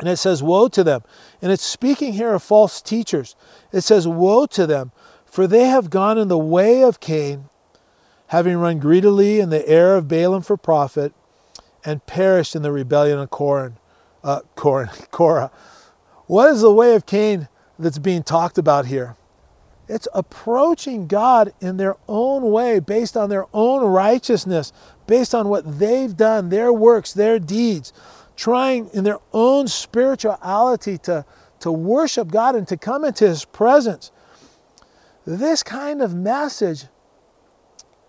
And it says, Woe to them. And it's speaking here of false teachers. It says, Woe to them, for they have gone in the way of Cain, having run greedily in the error of Balaam for profit, and perished in the rebellion of Korah uh, Korah. What is the way of Cain that's being talked about here? It's approaching God in their own way, based on their own righteousness, based on what they've done, their works, their deeds, trying in their own spirituality to, to worship God and to come into His presence. This kind of message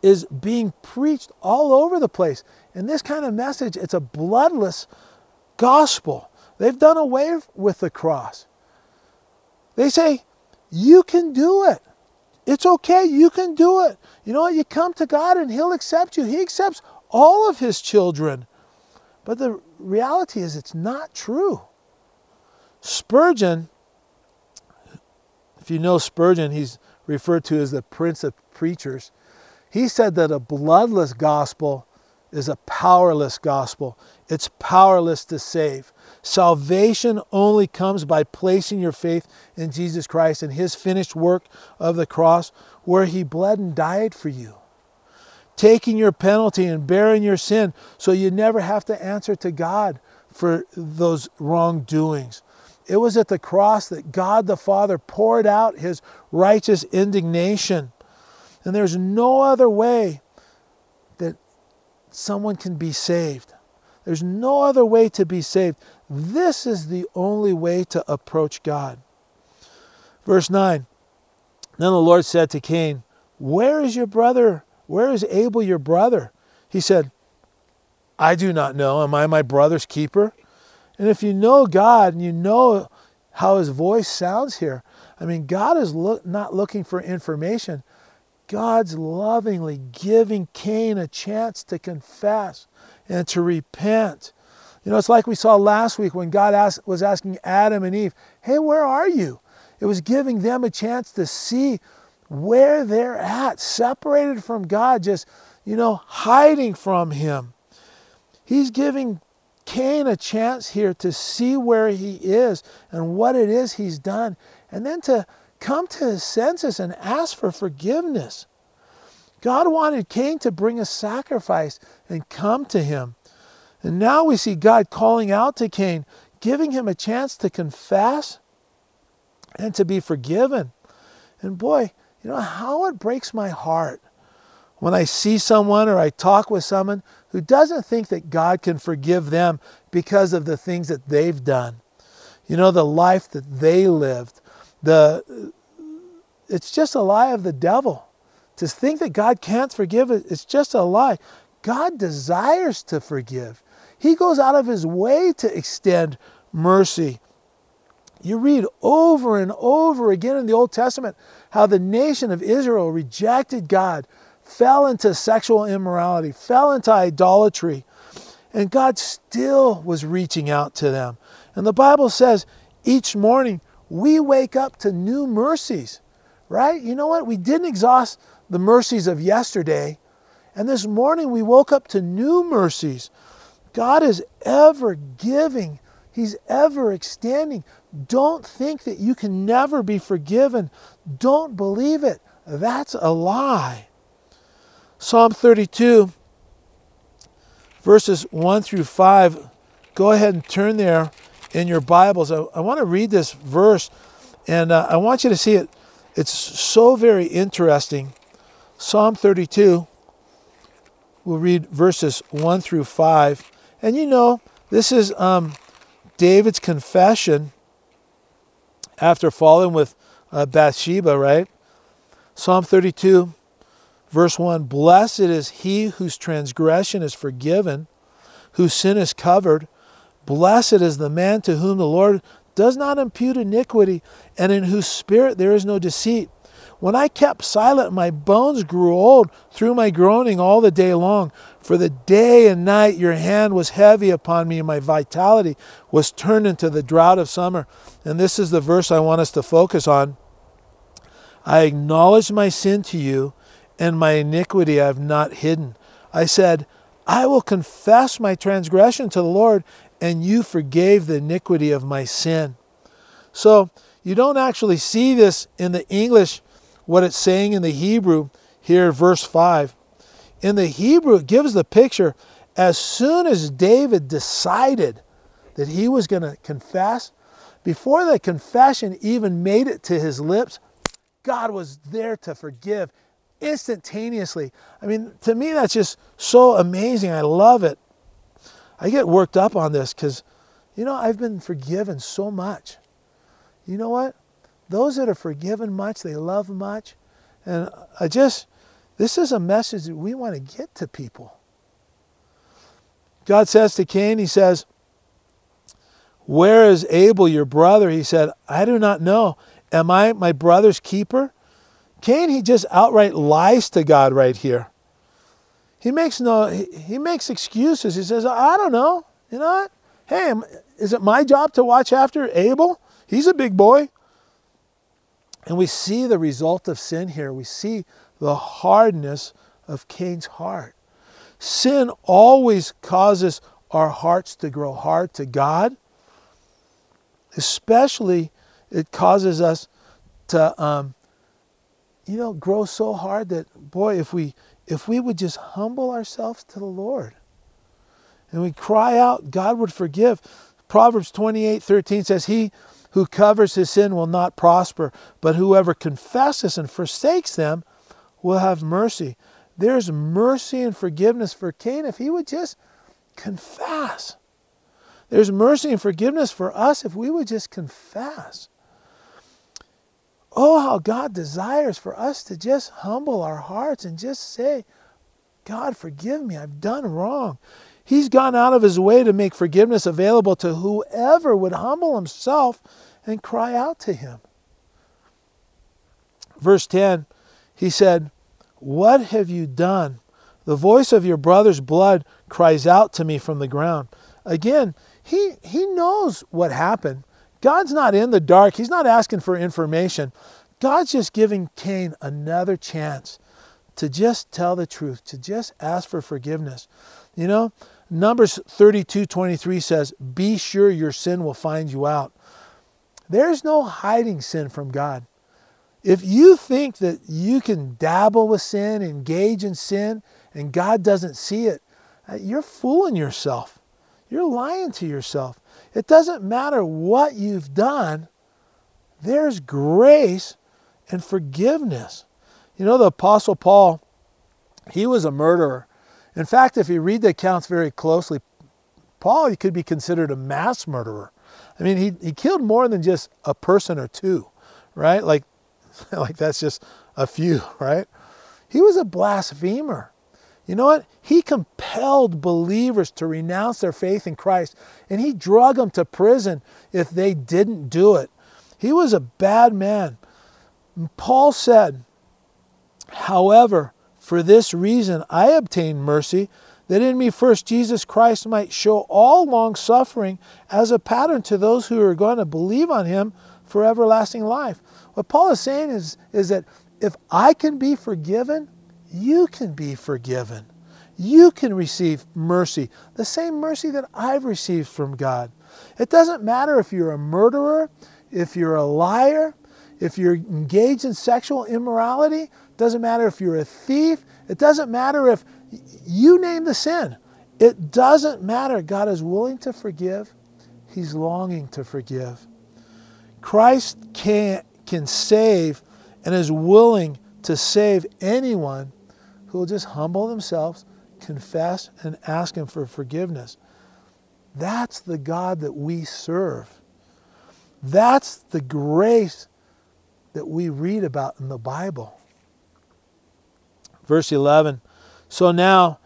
is being preached all over the place. And this kind of message, it's a bloodless gospel. They've done away with the cross. They say, you can do it. It's okay. You can do it. You know what? You come to God and He'll accept you. He accepts all of His children. But the reality is, it's not true. Spurgeon, if you know Spurgeon, he's referred to as the Prince of Preachers. He said that a bloodless gospel is a powerless gospel. It's powerless to save. Salvation only comes by placing your faith in Jesus Christ and his finished work of the cross where he bled and died for you. Taking your penalty and bearing your sin so you never have to answer to God for those wrongdoings. It was at the cross that God the Father poured out his righteous indignation. And there's no other way someone can be saved. There's no other way to be saved. This is the only way to approach God. Verse 9 Then the Lord said to Cain, Where is your brother? Where is Abel your brother? He said, I do not know. Am I my brother's keeper? And if you know God and you know how his voice sounds here. I mean, God is not looking for information. God's lovingly giving Cain a chance to confess and to repent. You know, it's like we saw last week when God asked, was asking Adam and Eve, Hey, where are you? It was giving them a chance to see where they're at, separated from God, just, you know, hiding from Him. He's giving Cain a chance here to see where he is and what it is he's done, and then to come to his senses and ask for forgiveness. God wanted Cain to bring a sacrifice and come to him. And now we see God calling out to Cain, giving him a chance to confess and to be forgiven. And boy, you know how it breaks my heart when I see someone or I talk with someone who doesn't think that God can forgive them because of the things that they've done. You know, the life that they lived. The it's just a lie of the devil. To think that God can't forgive it's just a lie. God desires to forgive. He goes out of his way to extend mercy you read over and over again in the Old Testament how the nation of Israel rejected God, fell into sexual immorality, fell into idolatry, and God still was reaching out to them. And the Bible says each morning we wake up to new mercies, right? You know what? We didn't exhaust the mercies of yesterday, and this morning we woke up to new mercies. God is ever giving, He's ever extending. Don't think that you can never be forgiven. Don't believe it. That's a lie. Psalm 32, verses 1 through 5. Go ahead and turn there in your Bibles. I, I want to read this verse, and uh, I want you to see it. It's so very interesting. Psalm 32, we'll read verses 1 through 5. And you know, this is um, David's confession after falling with uh, Bathsheba, right? Psalm 32, verse 1 Blessed is he whose transgression is forgiven, whose sin is covered. Blessed is the man to whom the Lord does not impute iniquity, and in whose spirit there is no deceit. When I kept silent, my bones grew old through my groaning all the day long. For the day and night your hand was heavy upon me, and my vitality was turned into the drought of summer. And this is the verse I want us to focus on. I acknowledged my sin to you, and my iniquity I have not hidden. I said, I will confess my transgression to the Lord, and you forgave the iniquity of my sin. So you don't actually see this in the English what it's saying in the Hebrew here, verse 5. In the Hebrew, it gives the picture as soon as David decided that he was going to confess, before the confession even made it to his lips, God was there to forgive instantaneously. I mean, to me, that's just so amazing. I love it. I get worked up on this because, you know, I've been forgiven so much. You know what? Those that are forgiven much, they love much. And I just, this is a message that we want to get to people. God says to Cain, He says, Where is Abel, your brother? He said, I do not know. Am I my brother's keeper? Cain, he just outright lies to God right here. He makes no, he, makes excuses. He says, I don't know. You know what? Hey, is it my job to watch after Abel? He's a big boy. And we see the result of sin here. We see the hardness of Cain's heart. Sin always causes our hearts to grow hard to God. Especially, it causes us to, um, you know, grow so hard that, boy, if we if we would just humble ourselves to the Lord and we cry out, God would forgive. Proverbs 28 13 says, He who covers his sin will not prosper, but whoever confesses and forsakes them will have mercy. There's mercy and forgiveness for Cain if he would just confess. There's mercy and forgiveness for us if we would just confess. Oh, how God desires for us to just humble our hearts and just say, God, forgive me, I've done wrong. He's gone out of his way to make forgiveness available to whoever would humble himself and cry out to him. Verse 10, he said, What have you done? The voice of your brother's blood cries out to me from the ground. Again, he, he knows what happened. God's not in the dark. He's not asking for information. God's just giving Cain another chance to just tell the truth, to just ask for forgiveness. You know, Numbers 32 23 says, Be sure your sin will find you out. There's no hiding sin from God. If you think that you can dabble with sin, engage in sin, and God doesn't see it, uh, you're fooling yourself. You're lying to yourself. It doesn't matter what you've done, there's grace and forgiveness. You know, the Apostle Paul, he was a murderer. In fact, if you read the accounts very closely, Paul he could be considered a mass murderer. I mean, he, he killed more than just a person or two, right? Like, like that's just a few, right? He was a blasphemer. You know what? He compelled believers to renounce their faith in Christ, and he drug them to prison if they didn't do it. He was a bad man. Paul said, However, for this reason I obtained mercy, that in me first Jesus Christ might show all long suffering as a pattern to those who are going to believe on him for everlasting life. What Paul is saying is, is that if I can be forgiven, you can be forgiven. You can receive mercy, the same mercy that I've received from God. It doesn't matter if you're a murderer, if you're a liar, if you're engaged in sexual immorality, doesn't matter if you're a thief, it doesn't matter if you name the sin. It doesn't matter. God is willing to forgive, He's longing to forgive. Christ can, can save and is willing to save anyone who will just humble themselves, confess, and ask Him for forgiveness. That's the God that we serve. That's the grace that we read about in the Bible. Verse 11 So now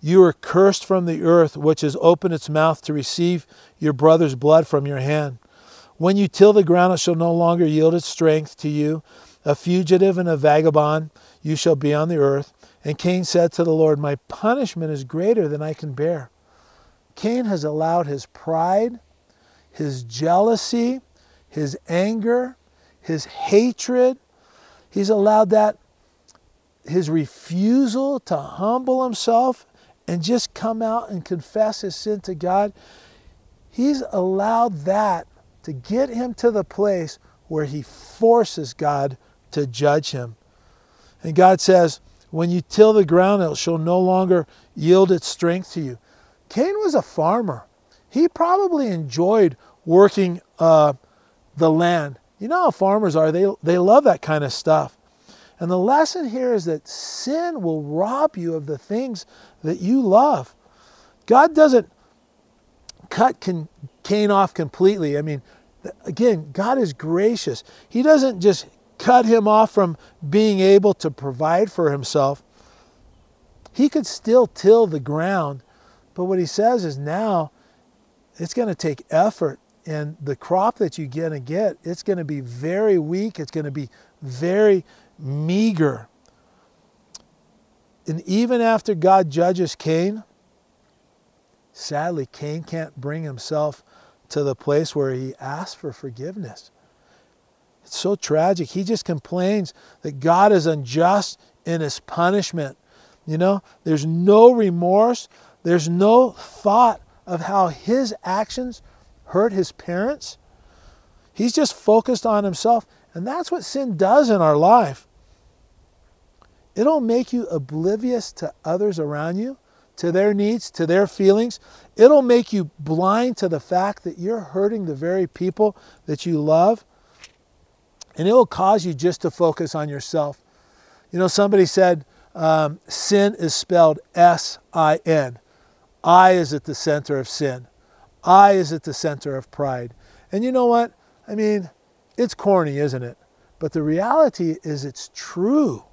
you are cursed from the earth, which has opened its mouth to receive your brother's blood from your hand. When you till the ground, it shall no longer yield its strength to you. A fugitive and a vagabond you shall be on the earth. And Cain said to the Lord, My punishment is greater than I can bear. Cain has allowed his pride, his jealousy, his anger, his hatred, he's allowed that, his refusal to humble himself and just come out and confess his sin to God, he's allowed that to get him to the place where he forces God to judge him. And God says, when you till the ground, it shall no longer yield its strength to you. Cain was a farmer. He probably enjoyed working uh, the land. You know how farmers are, they, they love that kind of stuff. And the lesson here is that sin will rob you of the things that you love. God doesn't cut Cain off completely. I mean, again, God is gracious. He doesn't just cut him off from being able to provide for himself. He could still till the ground, but what he says is now it's going to take effort and the crop that you're going to get it's going to be very weak it's going to be very meager and even after god judges cain sadly cain can't bring himself to the place where he asks for forgiveness it's so tragic. He just complains that God is unjust in his punishment. You know, there's no remorse, there's no thought of how his actions hurt his parents. He's just focused on himself. And that's what sin does in our life. It'll make you oblivious to others around you, to their needs, to their feelings. It'll make you blind to the fact that you're hurting the very people that you love. And it will cause you just to focus on yourself. You know, somebody said um, sin is spelled S I N. I is at the center of sin. I is at the center of pride. And you know what? I mean, it's corny, isn't it? But the reality is it's true.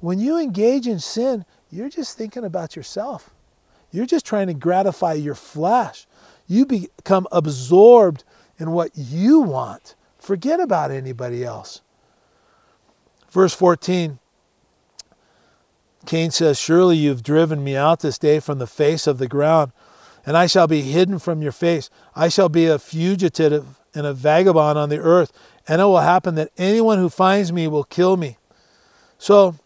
When you engage in sin, you're just thinking about yourself. You're just trying to gratify your flesh. You become absorbed in what you want. Forget about anybody else. Verse 14 Cain says, Surely you've driven me out this day from the face of the ground, and I shall be hidden from your face. I shall be a fugitive and a vagabond on the earth, and it will happen that anyone who finds me will kill me. So,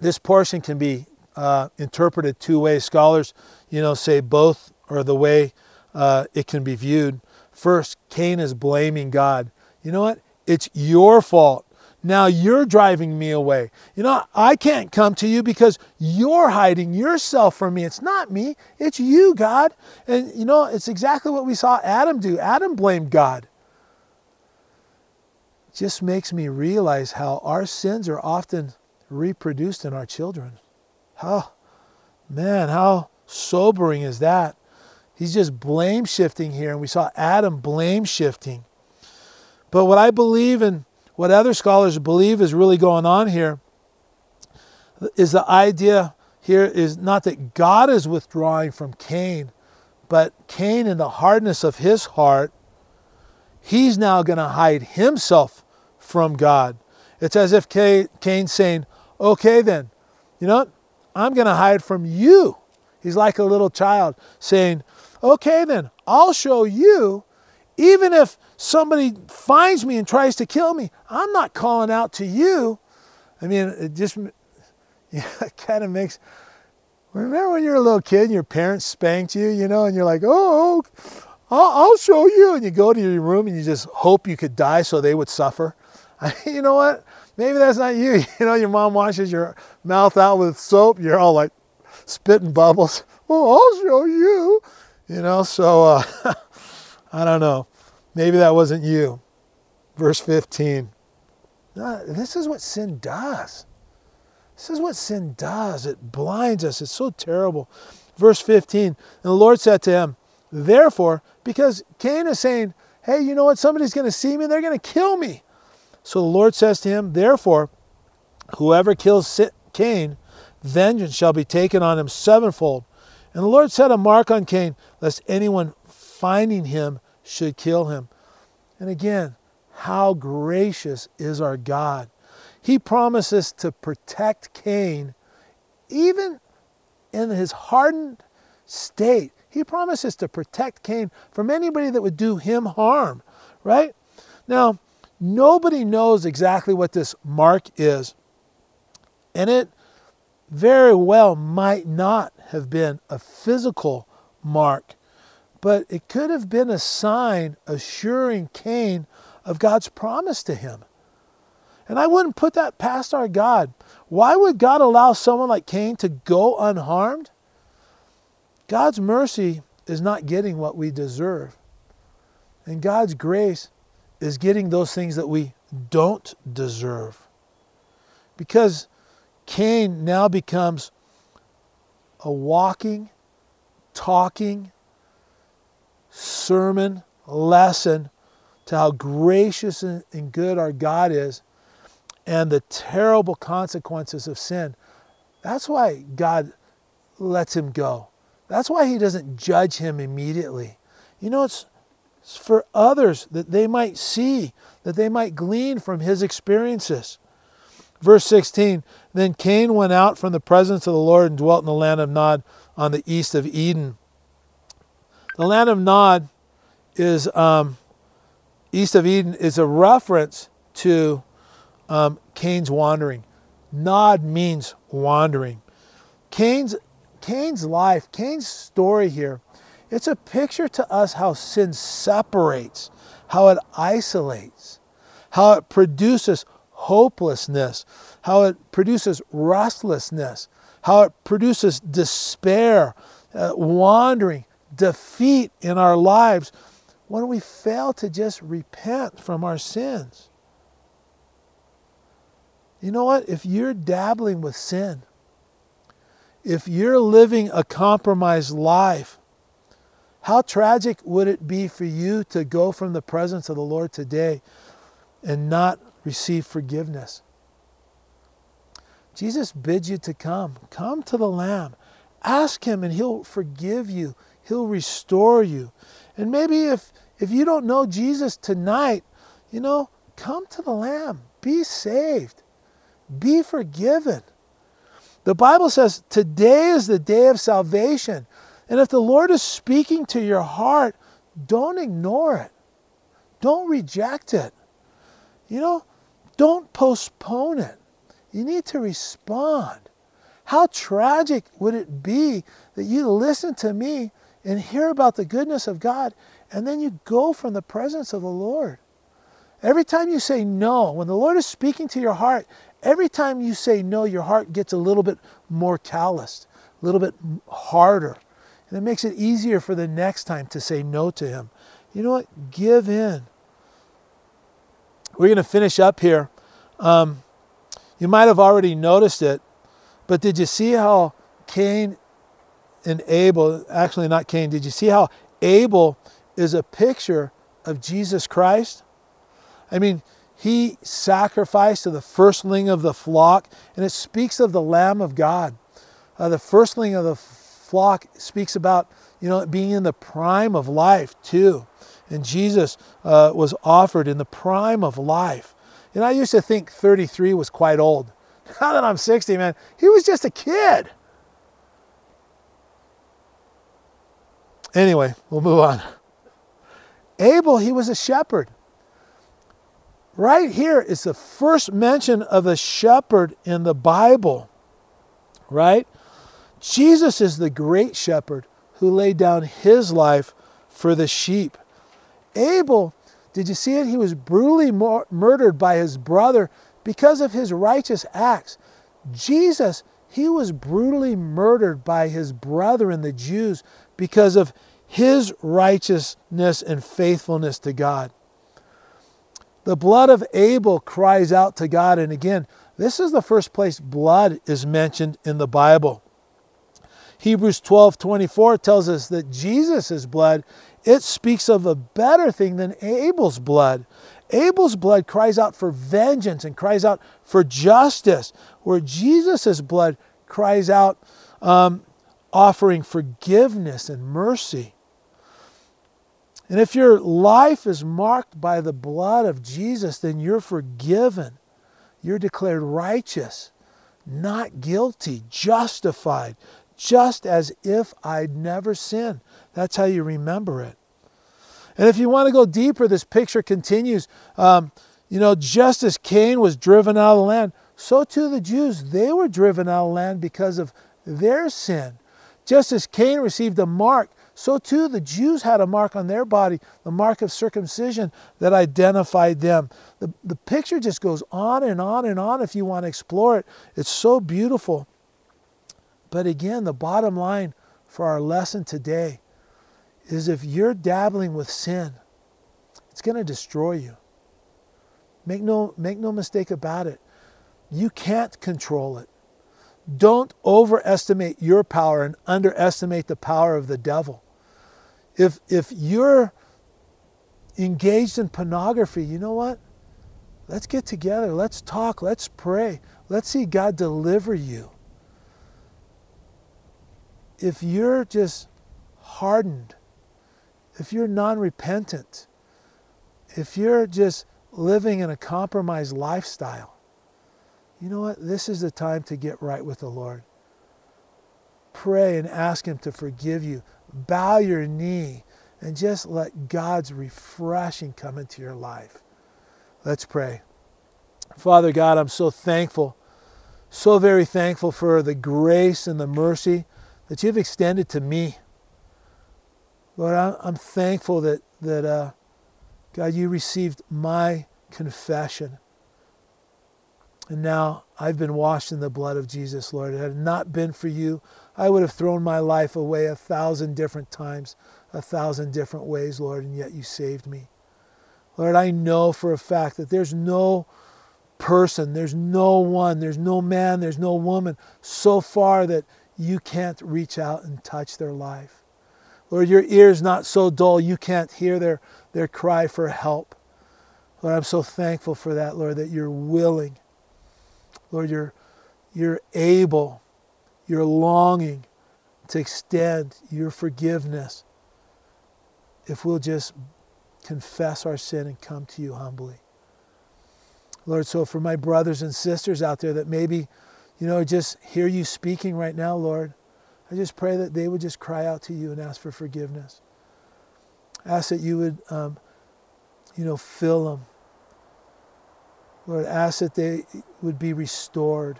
this portion can be uh, interpreted two ways. Scholars, you know, say both are the way uh, it can be viewed. First, Cain is blaming God. You know what? It's your fault. Now you're driving me away. You know, I can't come to you because you're hiding yourself from me. It's not me, it's you, God. And you know, it's exactly what we saw Adam do. Adam blamed God. It just makes me realize how our sins are often reproduced in our children. How, man, how sobering is that? He's just blame shifting here, and we saw Adam blame shifting. But what I believe and what other scholars believe is really going on here is the idea here is not that God is withdrawing from Cain, but Cain, in the hardness of his heart, he's now going to hide himself from God. It's as if Cain's saying, Okay, then, you know, I'm going to hide from you. He's like a little child saying, Okay, then, I'll show you, even if somebody finds me and tries to kill me, I'm not calling out to you. I mean, it just yeah, it kind of makes. Remember when you're a little kid and your parents spanked you, you know, and you're like, oh, I'll, I'll show you. And you go to your room and you just hope you could die so they would suffer. I, you know what? Maybe that's not you. You know, your mom washes your mouth out with soap. You're all like spitting bubbles. Oh, I'll show you. You know, so uh, I don't know. Maybe that wasn't you. Verse 15. this is what sin does. This is what sin does. It blinds us. It's so terrible. Verse 15. And the Lord said to him, Therefore, because Cain is saying, Hey, you know what? Somebody's going to see me. They're going to kill me. So the Lord says to him, Therefore, whoever kills Cain, vengeance shall be taken on him sevenfold. And the Lord set a mark on Cain, lest anyone finding him should kill him. And again, how gracious is our God. He promises to protect Cain even in his hardened state. He promises to protect Cain from anybody that would do him harm, right? Now, nobody knows exactly what this mark is. And it very well might not have been a physical mark but it could have been a sign assuring Cain of God's promise to him. And I wouldn't put that past our God. Why would God allow someone like Cain to go unharmed? God's mercy is not getting what we deserve. And God's grace is getting those things that we don't deserve. Because Cain now becomes a walking, talking, sermon, lesson to how gracious and good our God is and the terrible consequences of sin. That's why God lets him go. That's why he doesn't judge him immediately. You know, it's, it's for others that they might see, that they might glean from his experiences. Verse 16 Then Cain went out from the presence of the Lord and dwelt in the land of Nod on the east of Eden. The land of Nod is um, east of Eden is a reference to um, Cain's wandering. Nod means wandering. Cain's Cain's life, Cain's story here, it's a picture to us how sin separates, how it isolates, how it produces hopelessness, how it produces restlessness, how it produces despair, uh, wandering, defeat in our lives when we fail to just repent from our sins. You know what? If you're dabbling with sin, if you're living a compromised life, how tragic would it be for you to go from the presence of the Lord today and not receive forgiveness? Jesus bids you to come. Come to the Lamb. Ask Him and He'll forgive you. He'll restore you. And maybe if, if you don't know Jesus tonight, you know, come to the Lamb. Be saved. Be forgiven. The Bible says today is the day of salvation. And if the Lord is speaking to your heart, don't ignore it. Don't reject it. You know, don't postpone it. You need to respond. How tragic would it be that you listen to me and hear about the goodness of God and then you go from the presence of the Lord? Every time you say no, when the Lord is speaking to your heart, every time you say no, your heart gets a little bit more calloused, a little bit harder. And it makes it easier for the next time to say no to Him. You know what? Give in. We're going to finish up here. Um, you might have already noticed it, but did you see how Cain and Abel, actually not Cain, did you see how Abel is a picture of Jesus Christ? I mean, he sacrificed to the firstling of the flock, and it speaks of the Lamb of God. Uh, the firstling of the flock speaks about, you know, being in the prime of life too. And Jesus uh, was offered in the prime of life. And I used to think 33 was quite old. Now that I'm 60, man, he was just a kid. Anyway, we'll move on. Abel, he was a shepherd. Right here is the first mention of a shepherd in the Bible, right? Jesus is the great shepherd who laid down his life for the sheep. Abel, did you see it? He was brutally murdered by his brother because of his righteous acts. Jesus, he was brutally murdered by his brethren, the Jews, because of his righteousness and faithfulness to God. The blood of Abel cries out to God. And again, this is the first place blood is mentioned in the Bible. Hebrews 12 24 tells us that Jesus' blood it speaks of a better thing than Abel's blood. Abel's blood cries out for vengeance and cries out for justice, where Jesus' blood cries out um, offering forgiveness and mercy. And if your life is marked by the blood of Jesus, then you're forgiven. You're declared righteous, not guilty, justified, just as if I'd never sinned. That's how you remember it. And if you want to go deeper, this picture continues. Um, you know, just as Cain was driven out of the land, so too the Jews, they were driven out of the land because of their sin. Just as Cain received a mark, so too the Jews had a mark on their body, the mark of circumcision that identified them. The, the picture just goes on and on and on if you want to explore it. It's so beautiful. But again, the bottom line for our lesson today is if you're dabbling with sin, it's going to destroy you. Make no, make no mistake about it. You can't control it. Don't overestimate your power and underestimate the power of the devil. If, if you're engaged in pornography, you know what? Let's get together. Let's talk. Let's pray. Let's see God deliver you. If you're just hardened, if you're non repentant, if you're just living in a compromised lifestyle, you know what? This is the time to get right with the Lord. Pray and ask Him to forgive you. Bow your knee and just let God's refreshing come into your life. Let's pray. Father God, I'm so thankful, so very thankful for the grace and the mercy that you've extended to me. Lord, I'm thankful that, that uh, God, you received my confession. And now I've been washed in the blood of Jesus, Lord. It had not been for you, I would have thrown my life away a thousand different times, a thousand different ways, Lord, and yet you saved me. Lord, I know for a fact that there's no person, there's no one, there's no man, there's no woman so far that you can't reach out and touch their life. Lord, your ear's not so dull you can't hear their, their cry for help. Lord, I'm so thankful for that, Lord, that you're willing. Lord, you're, you're able, you're longing to extend your forgiveness if we'll just confess our sin and come to you humbly. Lord, so for my brothers and sisters out there that maybe, you know, just hear you speaking right now, Lord, I just pray that they would just cry out to you and ask for forgiveness. Ask that you would, um, you know, fill them. Lord, ask that they would be restored.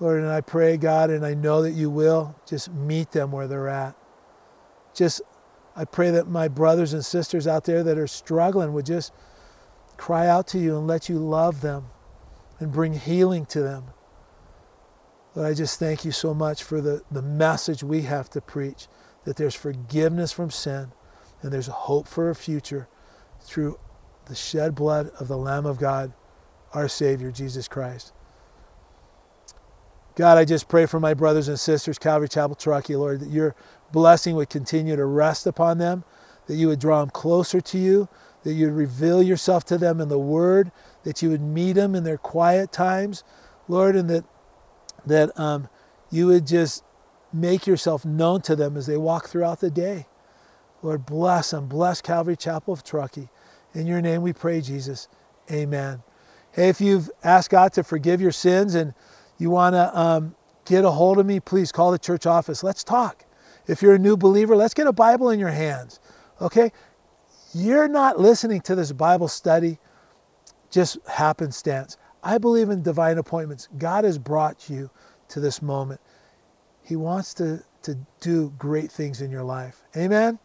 Lord, and I pray, God, and I know that you will, just meet them where they're at. Just, I pray that my brothers and sisters out there that are struggling would just cry out to you and let you love them and bring healing to them. Lord, I just thank you so much for the, the message we have to preach that there's forgiveness from sin and there's hope for a future through the shed blood of the Lamb of God, our Savior, Jesus Christ. God, I just pray for my brothers and sisters, Calvary Chapel Truckee, Lord, that your blessing would continue to rest upon them, that you would draw them closer to you, that you would reveal yourself to them in the Word, that you would meet them in their quiet times, Lord, and that that um, you would just make yourself known to them as they walk throughout the day. Lord, bless them. Bless Calvary Chapel of Truckee. In your name we pray, Jesus. Amen. Hey, if you've asked God to forgive your sins and you want to um, get a hold of me, please call the church office. Let's talk. If you're a new believer, let's get a Bible in your hands. Okay? You're not listening to this Bible study just happenstance. I believe in divine appointments. God has brought you to this moment. He wants to, to do great things in your life. Amen.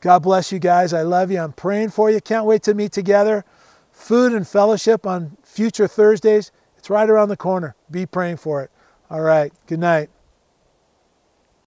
God bless you guys. I love you. I'm praying for you. Can't wait to meet together. Food and fellowship on future Thursdays. It's right around the corner. Be praying for it. All right. Good night.